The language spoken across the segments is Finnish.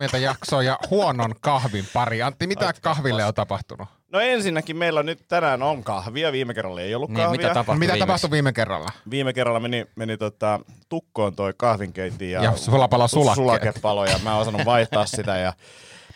Meiltä jaksoa ja huonon kahvin pari. Antti, mitä kahville on tapahtunut? No ensinnäkin meillä nyt tänään on kahvia, viime kerralla ei ollut Niin, kahvia. mitä tapahtui Mitä viimeksi? tapahtui viime kerralla? Viime kerralla meni, meni tota, tukkoon toi kahvinkeitti ja, Ja sulapalo sulakkeet. sulakepalo ja mä en osannut vaihtaa sitä ja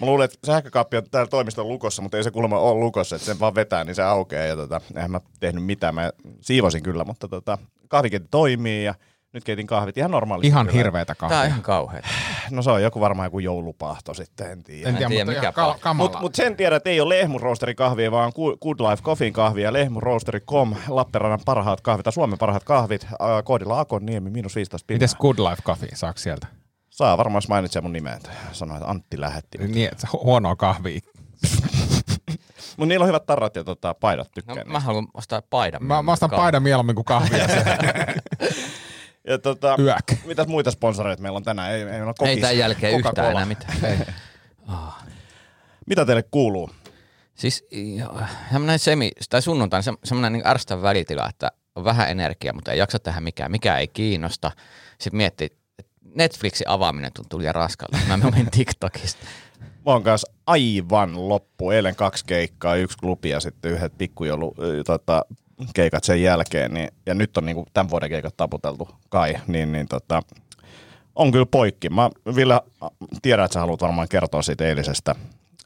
Mä luulen, että sähkökaappi on täällä toimiston lukossa, mutta ei se kuulemma ole lukossa, että sen vaan vetää, niin se aukeaa. Ja tota, eihän mä tehnyt mitään, mä siivosin kyllä, mutta tota, kahvikeitti toimii ja nyt keitin kahvit ihan normaalisti. Ihan kyllä. hirveetä Tää on kahvia. ihan kauheeta. No se on joku varmaan joku joulupahto sitten, en tiedä. En tiedä, tiedä, mutta mikä ka-. Mutta mut sen tiedät, että ei ole lehmuroosteri kahvia, vaan Good Life Coffeen kahvia. Lehmuroosteri.com, Lappeenrannan parhaat kahvit, tai Suomen parhaat kahvit. Ää, Koodilla Akonniemi, miinus 15 pinnaa. Mites Good Life Coffee, saako sieltä? Saa varmaan, jos mainitsee mun nimeä. Sanoin, että Antti lähetti. Niin, että hu- huonoa kahvia. Mutta niillä on hyvät tarrat ja tota, paidat No, tykkään. mä haluan ostaa paidan. Mä, mä ostan paidan mieluummin kuin kahvia. Ja tota, Yök. mitäs muita sponsoreita meillä on tänään? Ei, ei, meillä on Ei kokis, tämän jälkeen Coca-Cola. yhtään enää mitään. Mitä teille kuuluu? Siis semmoinen semi, tai sunnuntain se, semmoinen niin ärsyttävä välitila, että on vähän energiaa, mutta ei jaksa tehdä mikään, mikä ei kiinnosta. Sitten miettii, että Netflixin avaaminen tuntuu liian raskalta. Mä menin TikTokista. Mä oon kanssa aivan loppu. Eilen kaksi keikkaa, yksi klubi ja sitten yhdet pikkujoulu tota, keikat sen jälkeen. Niin, ja nyt on niinku tämän vuoden keikat taputeltu kai. Niin, niin tota, on kyllä poikki. Mä Ville, tiedän, että sä haluat varmaan kertoa siitä eilisestä,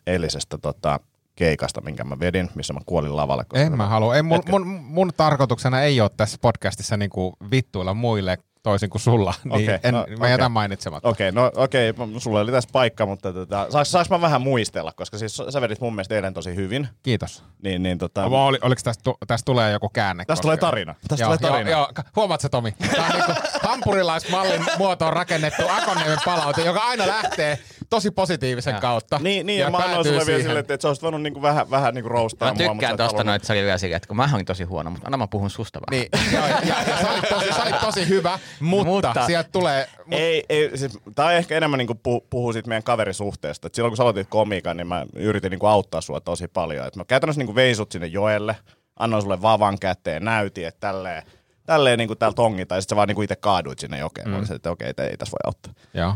eilisestä tota, keikasta, minkä mä vedin, missä mä kuolin lavalle. koska- En mä halua. Ei, mun, mun, mun, tarkoituksena ei ole tässä podcastissa niinku vittuilla muille toisin kuin sulla. Niin Okei, en, no, mä okei. jätän mainitsematta. Okei, no okei, okay, sulla oli tässä paikka, mutta tota, saaks, saaks mä vähän muistella, koska siis sä vedit mun mielestä eilen tosi hyvin. Kiitos. Niin, niin tota, Vai Oli, oliko tästä, tu- tästä tulee joku käänne? Tästä tulee tarina. Tästä joo, tulee tarina. Joo, joo. Huomaat sä Tomi? Tämä on niinku hampurilaismallin muotoon rakennettu Akonniemen palaute, joka aina lähtee tosi positiivisen kautta. Niin, niin ja, ja mä annoin sulle vielä silleen, että sä olisit voinut niinku vähän, vähän niinku roustaa Mä mua. mutta sä tykkään tosta halunnut. noin, että se oli vielä silleen, että kun mä olin tosi huono, mutta anna mä puhun susta vaan. Niin, ja, ja, ja sä, olit tosi, sä olit tosi hyvä, mutta, mutta sieltä tulee... Mut, Ei, ei, siis, tää on ehkä enemmän niinku puhu, puhuu siitä meidän kaverisuhteesta. Et silloin kun sä aloitit komiikan, niin mä yritin niinku auttaa sua tosi paljon. Et mä käytännössä niinku veisut sinne joelle, annoin sulle vavan käteen, näytin, että tälleen, tälleen niinku täällä tongitaan, ja sit sä vaan niinku itse kaaduit sinne jokeen. Mm. Mä olisin, että okei, okay, ei tässä voi auttaa. joo.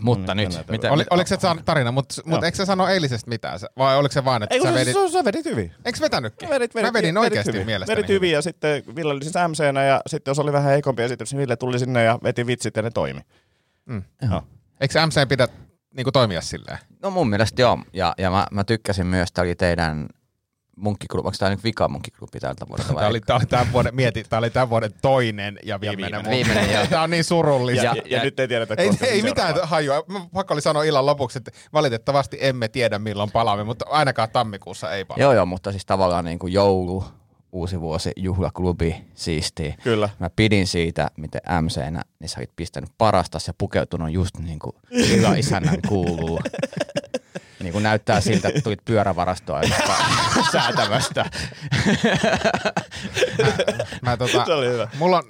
Mutta nyt, mitä, Oli, oliko se tarina, mutta mut eikö sä sano eilisestä mitään? Vai oliko se vaan, että Ei, sä vedit... sä, sä, vedit hyvin. Eikö vetänytkin? Vedit, vedit, Mä vedin vedit oikeasti hyvin. mielestäni Vedit hyvin ja sitten Ville oli siis MC-nä ja sitten jos oli vähän heikompi esitys, niin Ville tuli sinne ja veti vitsit ja ne toimi. Mm. Joo. Eikö MC pidä niinku toimia silleen? No mun mielestä joo. Ja, ja mä, mä tykkäsin myös, että oli teidän munkkiklubi, onko tämä nyt vika munkkiklubi tältä vuodelta vai? Tämä oli, tää oli tämän vuoden, mieti, tämä oli tämän vuoden toinen ja viimeinen. viimeinen. Viimeinen, joo. Tämä on niin surullista. Ja, Ja- ja, ja, nyt ei tiedetä, ei, ei se mitään hajua. Pakko oli sanoa illan lopuksi, että valitettavasti emme tiedä milloin palaamme, mutta ainakaan tammikuussa ei palaa. Joo joo, mutta siis tavallaan niin kuin joulu, uusi vuosi, juhlaklubi, siistiä. Kyllä. Mä pidin siitä, miten MC-nä, niin sä olit pistänyt parastas ja pukeutunut just niin kuin hyvä isännän kuuluu. Niin kuin näyttää siltä, että tulit pyörävarastoa säätämästä. Mä, tota, Se oli hyvä. Mulla on,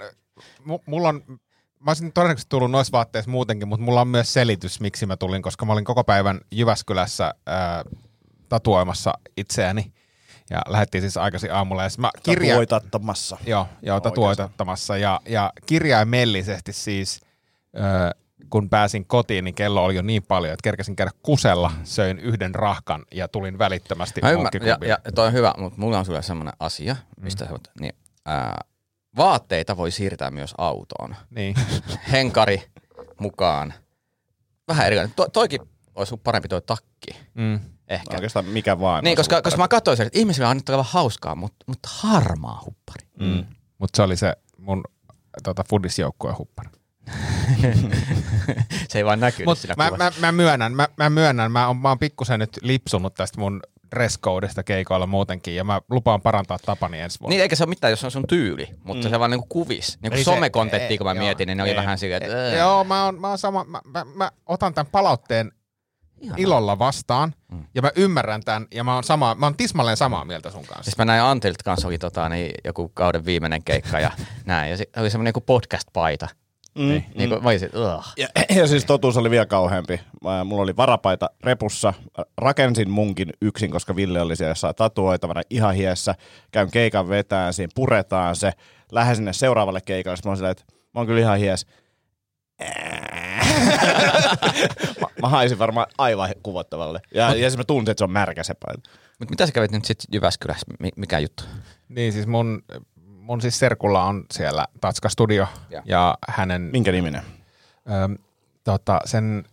mu- mulla on, mä olisin todennäköisesti tullut noissa vaatteissa muutenkin, mutta mulla on myös selitys, miksi mä tulin, koska mä olin koko päivän Jyväskylässä ää, tatuoimassa itseäni. Ja lähdettiin siis aikaisin aamulla. Ja mä kirja... Voitattamassa. Joo, joo tatuoitattamassa. Ja, ja kirjaimellisesti siis, ö, kun pääsin kotiin, niin kello oli jo niin paljon, että kerkesin käydä kusella, söin yhden rahkan ja tulin välittömästi Mä ymmärrän, ja, ja toi on hyvä, mutta mulla on sulle semmoinen asia, mistä mm. sä, niin, ää, vaatteita voi siirtää myös autoon. Niin. Henkari mukaan. Vähän erilainen. To, toikin olisi parempi toi takki, Mm. ehkä. Oikeastaan mikä vaan. Niin, koska, koska mä katsoin sen, että ihmisillä on nyt olevan hauskaa, mutta, mutta harmaa huppari. Mm. Mutta se oli se mun tota, fudisjoukkueen huppari. Se ei vaan näkynyt Mut siinä mä, kuvassa. mä, mä, myönnän, mä, mä myönnän, mä oon, mä oon pikkusen nyt lipsunut tästä mun dresscodeista keikoilla muutenkin, ja mä lupaan parantaa tapani ensi vuonna. Niin eikä se ole mitään, jos on sun tyyli, mutta mm. se vaan niinku kuvis. Niinku Ei se- ei, kun mä joo, mietin, niin ne oli ei. vähän silleen, että... Joo, mä oon, mä oon sama, mä, mä, mä otan tämän palautteen Ihanaa. ilolla vastaan. Ja mä ymmärrän tämän, ja mä oon, sama, mä oon tismalleen samaa mieltä sun kanssa. Siis mä näin Antilt kanssa oli tota, niin, joku kauden viimeinen keikka ja näin. Ja se oli semmoinen joku podcast-paita. Mm, Niin, niin kuin, mä olisin, ugh. Ja, ja siis totuus oli vielä kauheampi. Mä, mulla oli varapaita repussa. Rakensin munkin yksin, koska Ville oli siellä jossain tatuoitavana ihan hiessä. Käyn keikan vetään, siinä puretaan se. Lähden sinne seuraavalle keikalle. Sitten mä oon silleen, että mä oon kyllä ihan hies. mä, mä haisin varmaan aivan kuvottavalle. Ja, ja siis mä tunsin, että se on märkä se paita. Mut mitä sä kävit nyt sitten Jyväskylässä? Mi- mikä juttu? Niin siis mun, mun siis serkulla on siellä Tatska Studio, Ja. ja hänen Minkä niminen? Öm, tota, sen,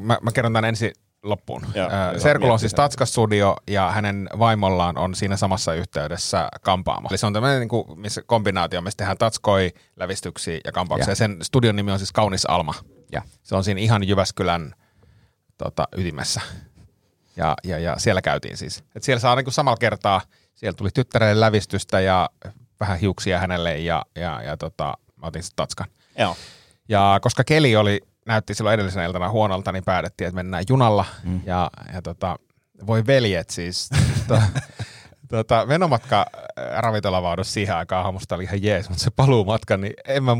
mä, mä kerron tämän ensin loppuun. Ö, joo, Serkulla on siis sen. Tatska Studio ja hänen vaimollaan on siinä samassa yhteydessä kampaamo. Eli se on tämmöinen niin kuin, missä kombinaatio, missä tehdään tatskoi, lävistyksiä ja kampauksia. Ja. Ja. Sen studion nimi on siis Kaunis Alma. Ja. Se on siinä ihan Jyväskylän tota, ytimessä. Ja, ja, ja siellä käytiin siis. Et siellä saa niin kuin samalla kertaa, siellä tuli tyttärelle lävistystä ja vähän hiuksia hänelle ja, ja, ja tota, mä otin sitten Tatskan. Joo. Ja koska keli oli, näytti silloin edellisenä iltana huonolta, niin päätettiin, että mennään junalla. Mm. Ja, ja tota, voi veljet siis. to, tota, menomatka äh, ravintolavaudossa siihen aikaan aamusta oli ihan jees, mutta se paluumatka, niin en mä,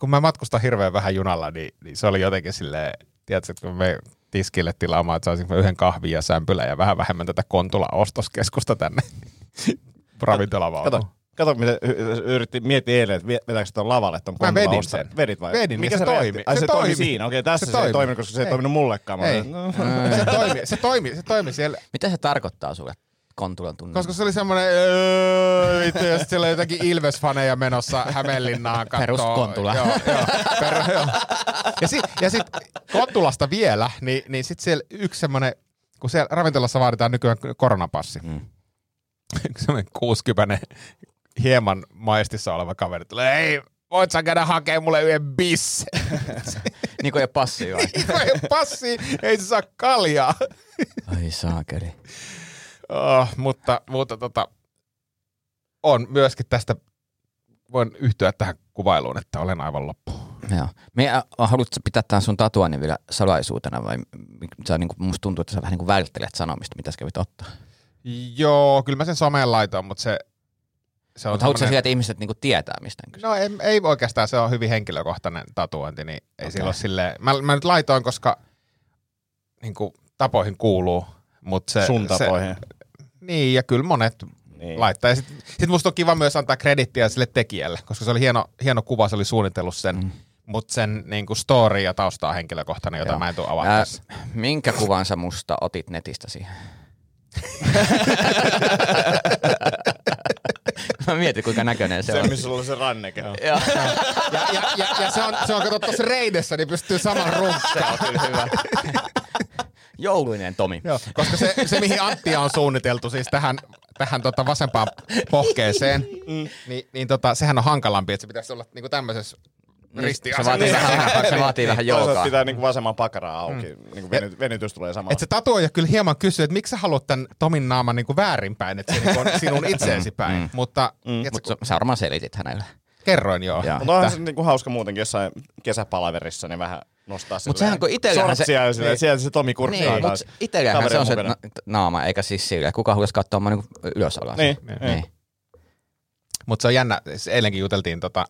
kun mä matkustan hirveän vähän junalla, niin, niin se oli jotenkin silleen, tiedätkö, että kun me tiskille tilaamaan, että saisin yhden kahvin ja sämpylän ja vähän vähemmän tätä Kontula-ostoskeskusta tänne ravintolavaudoon. Kato, y- yritti miettiä eilen, että vetääkö tuon lavalle ton Mä vedin osta- sen. Vedit vai? Vedin, Mikä se toimi. Ai se, Se toimi siinä. Okei, tässä Se se, ei toimi. toiminut, koska se ei Ei. toiminut mullekaan. Ei. no. Se toimi, se toimi, se toimi siellä Mitä se tarkoittaa sulle Kontulan tunnelma? Koska se oli semmoinen, öö, vittu, ja siellä oli jotakin Ilves-faneja menossa Hämeenlinnaan kattoo. Perus Kontula. Joo, joo, per, joo. Ja, sit, ja sit Kontulasta vielä, niin, niin sit siellä yksi semmoinen, kun siellä ravintolassa vaaditaan nykyään koronapassi. Mm. Yksi semmoinen 60 hieman maistissa oleva kaveri tulee, ei, voit sä käydä hakemaan mulle yhden bisse. niin kuin ei passi vai? Kun ei passi, ei se saa kaljaa. Ai saakeli. Oh, mutta mutta tota, on myöskin tästä, voin yhtyä tähän kuvailuun, että olen aivan loppu. Joo. Me, äh, haluatko pitää tämän sun tatuoinnin vielä salaisuutena vai sä, niin kuin, musta tuntuu, että sä vähän niin kuin välttelet sanomista, mitä sä kävit ottaa. Joo, kyllä mä sen someen laitoin, mutta se, se on Mutta haluatko sä semmonen- sieltä, että ihmiset niin kuin tietää mistä on kyse? No ei, ei oikeastaan, se on hyvin henkilökohtainen tatuointi, niin ei Okei. sillä ole silleen, mä, mä nyt laitoin, koska niin kuin, tapoihin kuuluu, mutta se... Sun tapoihin. Se, niin, ja kyllä monet Niin. laittaa. Ja sitten sit musta on kiva myös antaa kredittiä sille tekijälle, koska se oli hieno, hieno kuva, se oli suunnitellut sen, mm. mutta sen niin kuin story ja tausta on henkilökohtainen, jota Joo. mä en tule avaamaan Ää, tässä. minkä kuvan sä musta otit netistä siihen? Mä mietin, kuinka näköinen se, Se, on. missä sulla on se ranneke. Joo. Ja, ja, ja, ja se on, se on kato tuossa reidessä, niin pystyy saman runkkaan. Se on kyllä hyvä. Jouluinen Tomi. Joo, koska se, se, mihin Anttia on suunniteltu siis tähän, tähän tota vasempaan pohkeeseen, mm. niin, niin tota, sehän on hankalampi, että se pitäisi olla niinku tämmöisessä Se vaatii vähän, se vaatii vähän Toisaalta joukaa. pitää niinku vasemman pakaraa auki. Mm. Niinku veny, venytys tulee samalla. Että se tatuoija kyllä hieman kysyy, että miksi sä haluat tämän Tomin naaman niinku väärinpäin, että se niinku on sinun itseesi päin. Mm. Mutta mm. Mutta sä, sä varmaan selitit hänelle. kerroin joo. Mutta onhan se niinku hauska muutenkin jossain kesäpalaverissa, niin vähän nostaa Mut sehän kun se- ja silleen, Niin. sieltä se Tomi kurkkaa Niin, taas. mutta itsellähän se on se na- naama, eikä siis sillä. Kuka haluaisi katsoa mua niinku ylös alas? Niin, niin. Mutta se on jännä, eilenkin juteltiin tota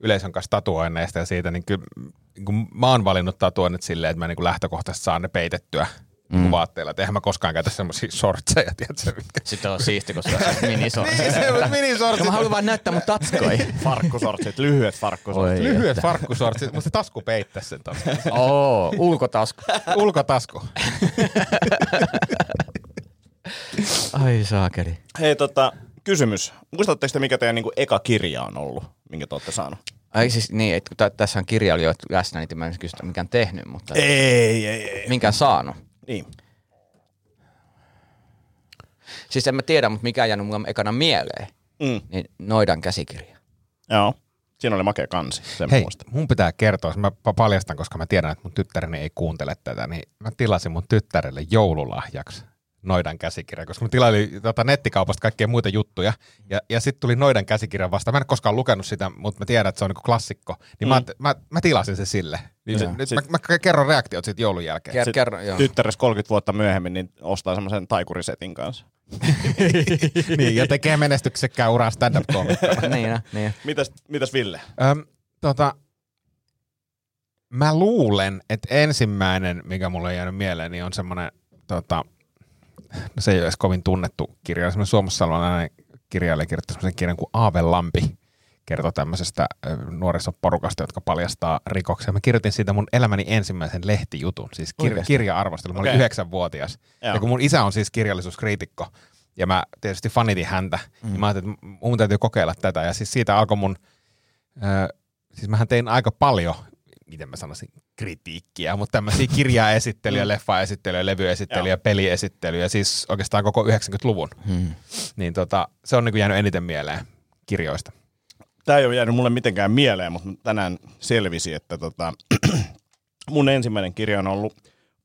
yleisön kanssa tatuoinneista ja siitä, niin kyllä niin mä oon valinnut tatuoinnit silleen, että mä niin lähtökohtaisesti saan ne peitettyä mm. vaatteilla. Et eihän mä koskaan käytä semmoisia shortseja, tiedätkö, mitkä Sitten on siisti, kun se on minisortsi. Niin, se on minisortsit. Mä haluan vaan näyttää mun tatskoi. Farkkusortsit, lyhyet farkkusortsit. Oi. Lyhyet farkkusortsit, mutta se tasku peittäisi sen tasku. Oo, ulkotasku. Ulkotasku. Ai saakeli. Hei tota, kysymys. Muistatteko te, mikä teidän niinku eka kirja on ollut, minkä te olette saanut? Ai siis niin, että kun tä- tässä on kirjailijoita läsnä, niin mä en kysytä mikään tehnyt, mutta Ei, ei, ei. minkään saanut. Niin. Siis en mä tiedä, mutta mikä on jäänyt mulle ekana mieleen, Mm. niin Noidan käsikirja. Joo. Siinä oli makea kansi, sen Hei, muista. mun pitää kertoa, mä pa- paljastan, koska mä tiedän, että mun tyttäreni ei kuuntele tätä, niin mä tilasin mun tyttärelle joululahjaksi Noidan käsikirja, koska mä tilailin tota, nettikaupasta kaikkia muita juttuja, ja, ja sitten tuli Noidan käsikirja vasta. Mä en koskaan lukenut sitä, mutta mä tiedän, että se on niinku klassikko, niin mm. mä, mä, mä, tilasin se sille. Niin se, nyt Sit- mä, mä, kerron reaktiot siitä joulun jälkeen. Ker- Sit kerro, joo. Tyttäres 30 vuotta myöhemmin niin ostaa semmoisen taikurisetin kanssa. niin, ja tekee menestyksekkään uraa stand-up komikkona. niin, niin. Mitäs, mitäs Ville? Öm, tota, mä luulen, että ensimmäinen, mikä mulle on jäänyt mieleen, niin on semmoinen, tota, no se ei ole edes kovin tunnettu kirja, semmoinen suomalainen kirjailija kirjoittaa semmoisen kirjan kuin Aave Lampi, kertoo tämmöisestä nuorisoporukasta, jotka paljastaa rikoksia. Mä kirjoitin siitä mun elämäni ensimmäisen lehtijutun, siis kir- Oikeasti? kirja-arvostelu. Mä olin yhdeksänvuotias. Joo. Ja kun mun isä on siis kirjallisuuskriitikko, ja mä tietysti fanitin häntä, mm. niin mä ajattelin, että mun täytyy kokeilla tätä. Ja siis siitä alkoi mun, ö, siis mähän tein aika paljon, miten mä sanoisin, kritiikkiä, mutta tämmöisiä kirjaesittelyjä, leffaesittelyjä, levyesittelyjä, peliesittelyjä, siis oikeastaan koko 90-luvun. Hmm. Niin tota, se on niin jäänyt eniten mieleen kirjoista. Tämä ei ole jäänyt mulle mitenkään mieleen, mutta tänään selvisi, että tota, mun ensimmäinen kirja on ollut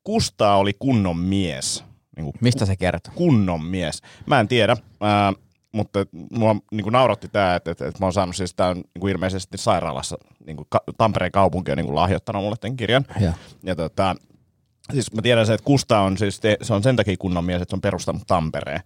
Kustaa oli kunnon mies. Niin kuin Mistä se kertoo? kunnon mies. Mä en tiedä, ää, mutta mua niin kuin nauratti tämä, että, että, että mä oon saanut siis tämän niin kuin ilmeisesti sairaalassa, niin kuin ka- Tampereen kaupunki on niin kuin lahjoittanut mulle tämän kirjan. Joo. Ja tota, siis mä tiedän se, että Kusta on siis, te, se on sen takia kunnon mies, että se on perustanut Tampereen.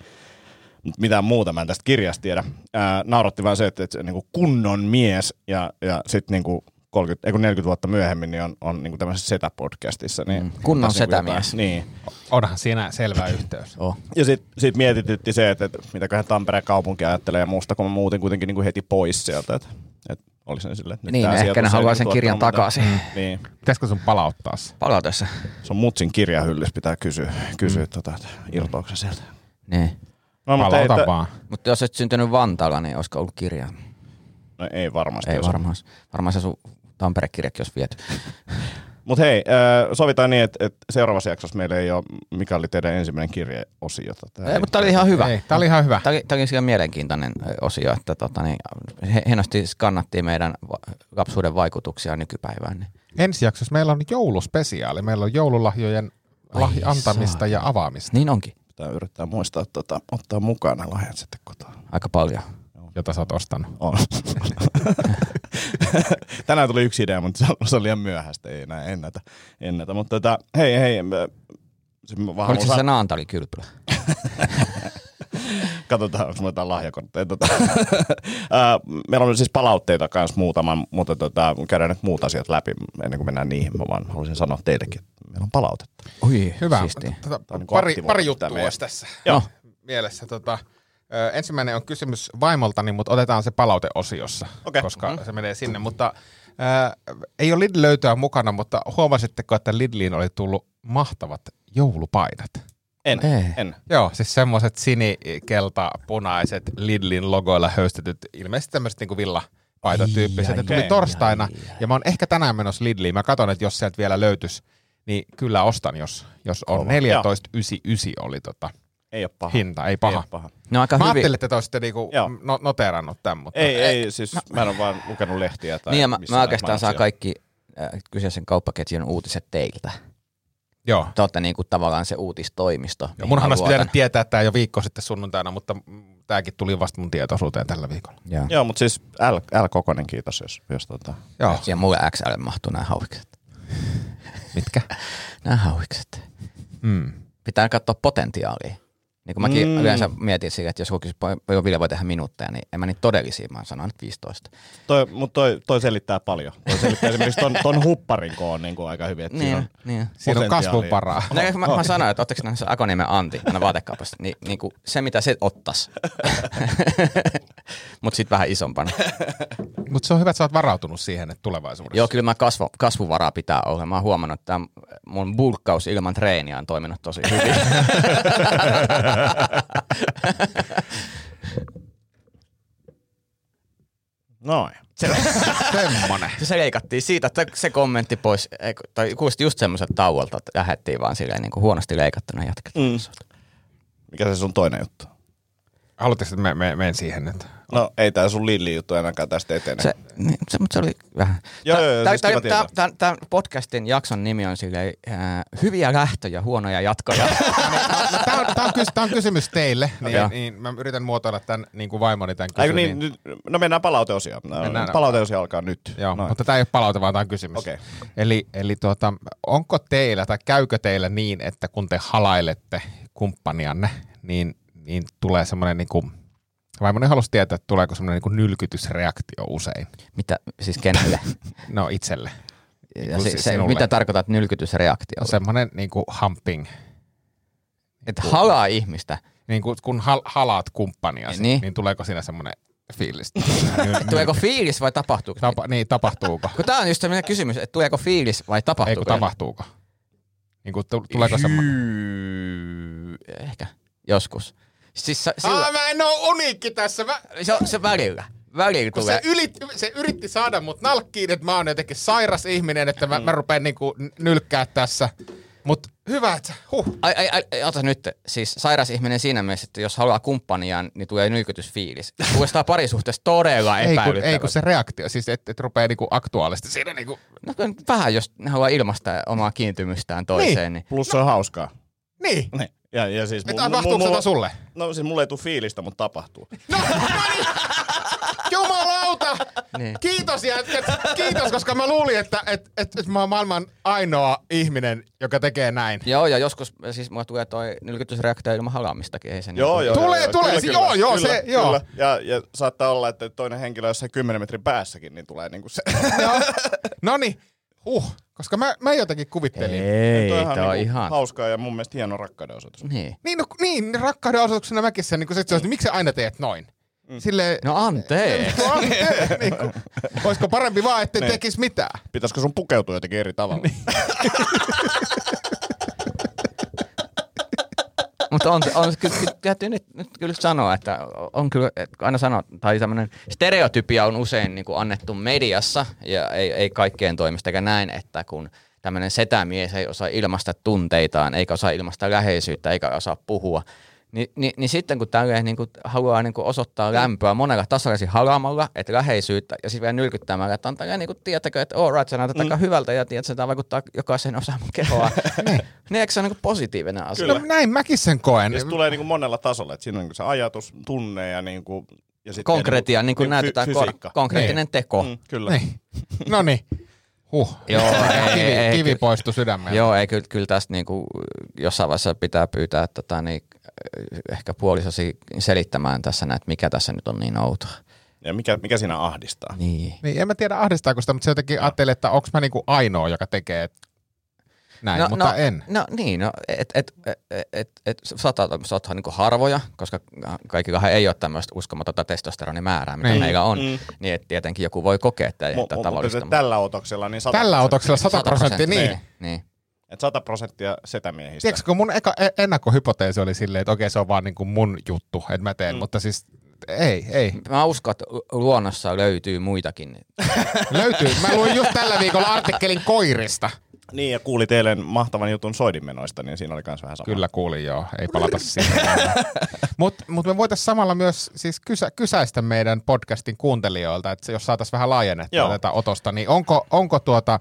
Mut mitään muuta mä en tästä kirjasta tiedä. Ää, nauratti vaan se, että, että se niin kuin kunnon mies ja, ja sitten niin kuin 30, ei kun 40 vuotta myöhemmin niin on, on niin tämmöisessä Setä-podcastissa. Niin, Mm. Kunnon niin setämies. jotain- Niin. Onhan siinä selvä yhteys. Oh. Ja sitten sit mietitytti se, että, että mitäköhän Tampereen kaupunki ajattelee muusta, kun mä muutin kuitenkin niin kuin heti pois sieltä. Että, että olisi ne sille, että nyt Niin, tää ehkä ne ei haluaa niin sen kirjan tuottanut takaisin. mitään. Niin. Pitäisikö sun palauttaa se? Palautessa. Se on Mutsin kirjahyllys, pitää kysyä, kysyä mm. tota, se sieltä. Niin. No, mutta ei, Palauta tä- vaan. Mutta jos et syntynyt Vantaalla, niin olisiko ollut kirja? no, ei varmasti. Ei varmaan. Varmaan se sun Tampere-kirjakin olisi viety. Mutta hei, sovitaan niin, että, että seuraavassa jaksossa meillä ei ole, mikä oli teidän ensimmäinen kirjeosio. Tää Ei, mutta tämä oli ihan hyvä. Ei, tää oli ihan hyvä. Tämä oli, tää oli sillä mielenkiintoinen osio, että tota, niin, hienosti skannattiin meidän lapsuuden vaikutuksia nykypäivään. Niin. Ensi jaksossa meillä on jouluspesiaali. Meillä on joululahjojen lahj- antamista ja avaamista, Niin onkin. Pitää yrittää muistaa tota, ottaa mukaan ne lahjat sitten kotiin. Aika paljon. Jota sä oot ostanut. On. Tänään tuli yksi idea, mutta se on- on liian myöhäistä, ei enää ennätä. ennätä. Mutta tota, hei, hei, mä- se mä vähän Oliko se osa- se Naantali kylpylä? Katsotaan, onko mulla jotain lahjakortteja. Tota. Ää, Meillä on siis palautteita kanssa muutaman, mutta tota, käydään nyt muut asiat läpi ennen kuin mennään niihin. Mä vaan haluaisin sanoa teillekin, että meillä on palautetta. Oi, Hyvä. Tota, niinku pari, pari juttua tässä Joo. mielessä. Tota, ö, ensimmäinen on kysymys vaimoltani, mutta otetaan se palauteosiossa, Okei. koska Mhm. se menee sinne. Mutta ö, ei ole Lidl-löytöä mukana, mutta huomasitteko, että Lidliin oli tullut mahtavat joulupaidat? En, Ei. en. Joo, siis semmoiset sinikelta punaiset Lidlin logoilla höystetyt, ilmeisesti tämmöiset niinku villapaitatyyppiset. Ne tuli torstaina ja mä oon ehkä tänään menossa Lidliin. Mä katson, että jos sieltä vielä löytyisi, niin kyllä ostan, jos, jos on. Kova. 14,99 oli tota Ei ole paha. hinta, ei Ei paha. ole paha. Ne on aika Mä hyvin. ajattelin, että te olisitte niinku Joo. no, noteerannut tämän, mutta Ei, ei, siis mä, en ole vaan lukenut lehtiä. Tai Niin mä, mä oikeastaan saan kaikki äh, kyseisen kauppaketjun uutiset teiltä. joo. Te olette niinku tavallaan se uutistoimisto. Ja mihin munhan olisi pitänyt tietää tämä jo viikko sitten sunnuntaina, mutta tämäkin tuli vasta mun tietoisuuteen tällä viikolla. Joo. Joo, mutta siis L, L kokonen kiitos, jos, jos tota... Joo. Ja mulle XL mahtuu nämä hauikset. Mitkä? Nämä hauikset. Mm. Pitää katsoa potentiaalia. Niin kun mäkin Mm. yleensä mietin sille, että jos joku kysyy, paljon Ville voi tehdä minuutteja, niin en mä niitä todellisia, mä sanon nyt 15. Toi, mutta toi, toi selittää paljon. Toi selittää esimerkiksi ton, ton hupparin koon niin kuin aika hyvin. Että siinä on, niin. Siinä on Potentiaalia. kasvunvaraa. No, mä, mä sanoin, että ottaako näissä Akoniemen Antti aina vaatekaupasta, niin, niin kuin se mitä se ottas. Mutta sitten vähän isompana. Mutta se on hyvä, että sä oot varautunut siihen, että tulevaisuudessa. Joo, kyllä mä kasvu, kasvuvaraa pitää olla. Mä oon huomannut, että mun bulkkaus ilman treeniä on toiminut tosi hyvin. Noin. Semmonen. se leikattiin siitä, että se kommentti pois, tai kuulosti just semmoiset tauolta, että lähettiin vaan silleen niin kuin huonosti leikattuna jatketaan. Mm. Mikä se sun toinen juttu? Haluatteko, että me, me, menen siihen nyt? No ei tää sun Lilli juttu ainakaan tästä etene. Se, niin, se, mutta se oli vähän. Joo, joo, joo, siis podcastin jakson nimi on silleen, äh, hyviä lähtöjä, huonoja jatkoja. Tämä on, tää on, kys, tää on kysymys teille, niin, Joo. niin mä yritän muotoilla tämän niin kuin vaimoni tämän kysymyksen. niin, nyt, no mennään palauteosioon. No, Mennään. palauteosio alkaa nyt. Joo, Noin. mutta tämä ei ole palaute, vaan tämä on kysymys. Okei. Eli, eli tuota, onko teillä tai käykö teillä niin, että kun te halailette kumppanianne, niin, niin tulee semmoinen niin kuin, vaimoni halusi tietää, että tuleeko semmoinen niin nylkytysreaktio usein. mitä, siis kenelle? No itselle. Ja Kun se, siis se, mitä tarkoitat nylkytysreaktio? No semmoinen niin kuin humping. Että halaa ihmistä. Niin kuin, kun hal, halaat kumppaniasi, niin. Niin. niin tuleeko siinä semmoinen fiilis? Tuleeko fiilis vai tapahtuuko? Tapa, niin, tapahtuuko? Kun tämä on just sellainen kysymys, että tuleeko fiilis vai Ei tapahtuuko? kun tapahtuuko? Niin kuin, tu- tuleeko semmoinen? Ehkä, joskus. Siis se, Aa, sillä, mä en oo uniikki tässä. Mä, se, se välillä. Välillä kun tulee. se, ylit, se yritti saada mut nalkkiin, että mä oon jotenkin sairas ihminen, että mä, mä rupean niinku nylkkää tässä. Mut hyvä, että huh. Ai, ai, ai, ota nyt, siis sairas ihminen siinä mielessä, että jos haluaa kumppaniaan, niin tulee nylkytysfiilis. Kuulostaa parisuhteessa todella Ei kun, epäilyttävältä. ei kun se reaktio, siis että et rupeaa niinku aktuaalisesti siinä niinku, No, vähän, jos ne haluaa ilmaista omaa kiintymystään toiseen, niin. Plus se on hauskaa. niin. Niin. Ja, ja siis Että tapahtuuko sitä sulle? No siis mulle ei tule fiilistä, mutta tapahtuu. No, no niin. Jumalauta! Niin. Kiitos, et, kiitos, koska mä luulin, että et, et, et mä oon maailman ainoa ihminen, joka tekee näin. Joo, ja joskus siis mulla tulee toi nylkytysreaktio ilman halaamistakin. Ei se Joo, niin joo, Tulee, joo, tulee, kyllä, se- kyllä, joo, joo, kyllä, se- joo. kyllä. Ja, ja saattaa olla, että toinen henkilö jossain 10 metrin päässäkin, niin tulee niinku se. Joo. No niin, huh. Koska mä, mä jotenkin kuvittelin. Ei, tää on niinku ihan... hauskaa ja mun mielestä hieno rakkauden osoitus. Niin. Niin, no, niin rakkauden osoituksena mäkin sen, niin kun se, että miksi sä aina teet noin? Mm. Silleen, No anteeksi. no, anteeksi, niin kuin, olisiko parempi vaan, ettei Niin. tekisi mitään? Pitäisikö sun pukeutua jotenkin eri tavalla? Mutta on, on kyllä, täytyy nyt, nyt kyllä sanoa, että on kyllä, että aina sanoo, tai tämmöinen stereotypia on usein niin kuin annettu mediassa, ja ei, ei kaikkeen toimesta eikä näin, että kun tämmöinen setämies ei osaa ilmaista tunteitaan, eikä osaa ilmaista läheisyyttä, eikä osaa puhua, niin, niin, niin sitten kun tälleen niin kuin haluaa niin kuin osoittaa lämpöä monella tasolla siinä halaamalla, että läheisyyttä ja sitten vielä nylkyttämällä, että on tälleen niin kuin, tiedätkö, että all right, sä näytät aika hyvältä ja tiedät, että tämä vaikuttaa jokaisen osaan mun kehoa. niin, eikö se on niin kuin positiivinen asia? Kyllä. No näin mäkin sen koen. Ja se tulee niinku monella tasolla, että siinä on niinku se ajatus, tunne ja niinku... Ja sit Konkretia, vielä niin kuin fy- näytetään, fysiikka. kor- konkreettinen teko. Mm, kyllä. Niin. No niin. Huh. Joo, ei, kivi, ei, kivi poistui sydämeltä. Joo, ei kyllä, kyllä tästä niinku, jossain vaiheessa pitää pyytää tota, niin, ehkä puolisosi selittämään tässä, että mikä tässä nyt on niin outoa. Ja mikä, mikä siinä ahdistaa? Niin. Niin, en mä tiedä ahdistaako sitä, mutta se jotenkin ajattelee, että onko mä niinku ainoa, joka tekee näin, no, mutta no, en. No niin, no, et, et, et, et, et, saattaa saattaa niinku harvoja, koska kaikillahan ei ole tämmöistä uskomatonta testosteronimäärää, mitä Niin. meillä on. Mm. Niin, että tietenkin joku voi kokea, että tämä mu- tavallista. mutta tällä otoksella niin 100 Tällä otoksella 100 100 prosenttia, niin. Niin. niin. Et 100 prosenttia setämiehistä. Tiedätkö, kun mun eka, e- ennakkohypoteesi oli silleen, että okei, se on vaan niinku mun juttu, että mä teen, mm. mutta siis ei, ei. Mä uskon, että luonnossa löytyy muitakin. Löytyy. Mä luin just tällä viikolla artikkelin koirista. Niin, ja kuulit eilen mahtavan jutun soidinmenoista, niin siinä oli myös vähän sama. Kyllä kuulin joo, ei palata siihen. Mutta mut me voitaisiin samalla myös siis kysä, kysäistä meidän podcastin kuuntelijoilta, että jos saataisiin vähän laajennettua Joo. tätä otosta, niin onko, onko tuota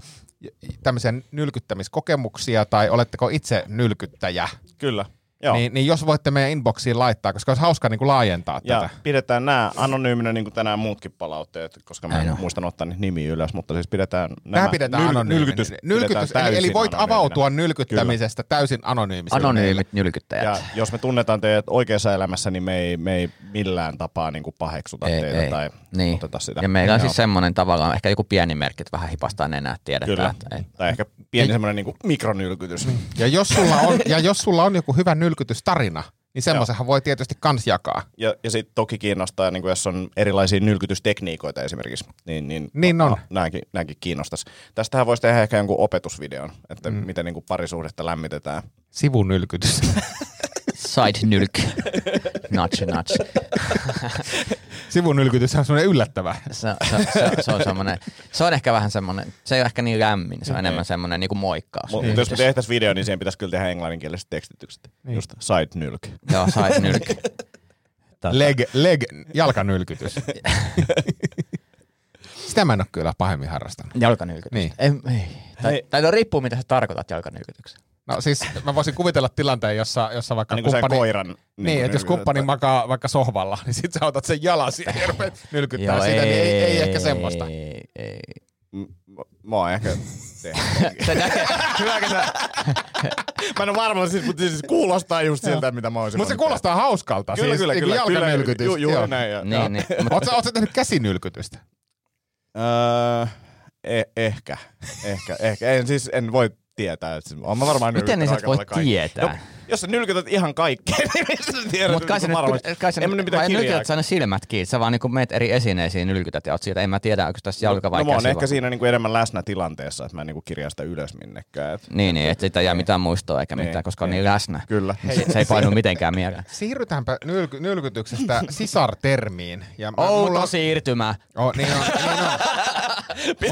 tämmöisiä nylkyttämiskokemuksia tai oletteko itse nylkyttäjä? Kyllä. Joo. Niin, niin jos voitte meidän inboxiin laittaa, koska olisi hauska niin kuin laajentaa ja tätä. pidetään nämä anonyyminä niin kuin tänään muutkin palautteet, koska mä en muistan ottaa niitä nimiä ylös, mutta siis pidetään nämä Tähän pidetään anonyymi. nylkytys, nylkytys pidetään eli, eli täysin voit anonyyminä. avautua nylkyttämisestä täysin anonyymisille. meille. Anonyymit nylkyttäjät. Ja jos me tunnetaan teidät oikeassa elämässä, niin me ei, me ei millään tapaa niin kuin paheksuta Ei, teitä ei. tai Niin. oteta sitä. Ja meillä on siis semmoinen tavallaan, ehkä joku pieni merkki, että vähän hipastaa nenää, tiedetään. Kyllä. Että, ei. Tai ehkä pieni semmoinen niin mikronylkytys. Ja jos, sulla on, ja jos sulla on joku hyvä nylkytystarina, niin semmoisenhan voi tietysti kans jakaa. Ja, ja sitten toki kiinnostaa, niin kuin jos on erilaisia nylkytystekniikoita esimerkiksi, niin, niin, Niin on. nämäkin, nämäkin kiinnostaisi. Tästähän voisi tehdä ehkä jonkun opetusvideon, että mm. miten niin kuin parisuhdetta lämmitetään. Sivunylkytys. Side nylk. notch, notch. Sivunylkytys on semmoinen yllättävä. Se, se, se, se, on semmoinen, se on ehkä vähän semmoinen, se ei ole ehkä niin lämmin, se on enemmän semmoinen niin kuin moikkaus. Mutta jos me tehtäisiin video, niin siihen pitäisi kyllä tehdä englanninkieliset tekstitykset. Niin. Just side nylk. Joo, side nylk. Leg, leg, jalkanylkytys. Sitä mä en ole kyllä pahemmin harrastanut. Jalkanylkytys. Niin. Ei, ei. Tai, tai no riippuu, mitä sä tarkoitat jalkanylkytyksen. No siis mä voisin kuvitella tilanteen, jossa, jossa vaikka Niin kumppani... koiran. Niin, kuin että jos nylkytät. kumppani makaa vaikka sohvalla, niin sit sä otat sen jalan siihen ja rupeat nylkyttää sitä, niin ei, ei ehkä semmoista. Ei, ei. Mä oon ehkä tehnyt. Hyväkö sä, Mä en ole varma, siis, mutta siis kuulostaa just siltä, mitä mä olisin Mutta se kuulostaa hauskalta. Kyllä, siis kyllä, niin kyllä. jalkanylkytys. Ju, juuri Joo. näin. Ja, niin, niin. Mut, Oot sä, oot sä tehnyt käsinylkytystä? Öö, eh, ehkä, ehkä, ehkä. En siis, en voi tietää. Oon mä varmaan miten niin sä paljon kaikkea. tietää? No, jos sä nylkytät ihan kaikkea, niin mistä sä tiedät? Mutta kai sä niin nyt, kai sä En mä nyt nylkytät sä aina silmät kiinni, sä vaan niinku meet eri esineisiin nylkytät ja oot siitä, en mä tiedä, onko tässä jalka vai no, mä oon ehkä siinä niinku enemmän läsnä tilanteessa, että mä en niinku kirjaa sitä ylös minnekään. Et, Niin, niin, että siitä ei jää mitään muistoa eikä Niin, mitään, koska on niin. niin läsnä. Kyllä. Se, se ei painu mitenkään mieleen. Siirrytäänpä nylky, nylkytyksestä sisartermiin. Ja mä- Outo siirtymä. Oh, niin on, niin on.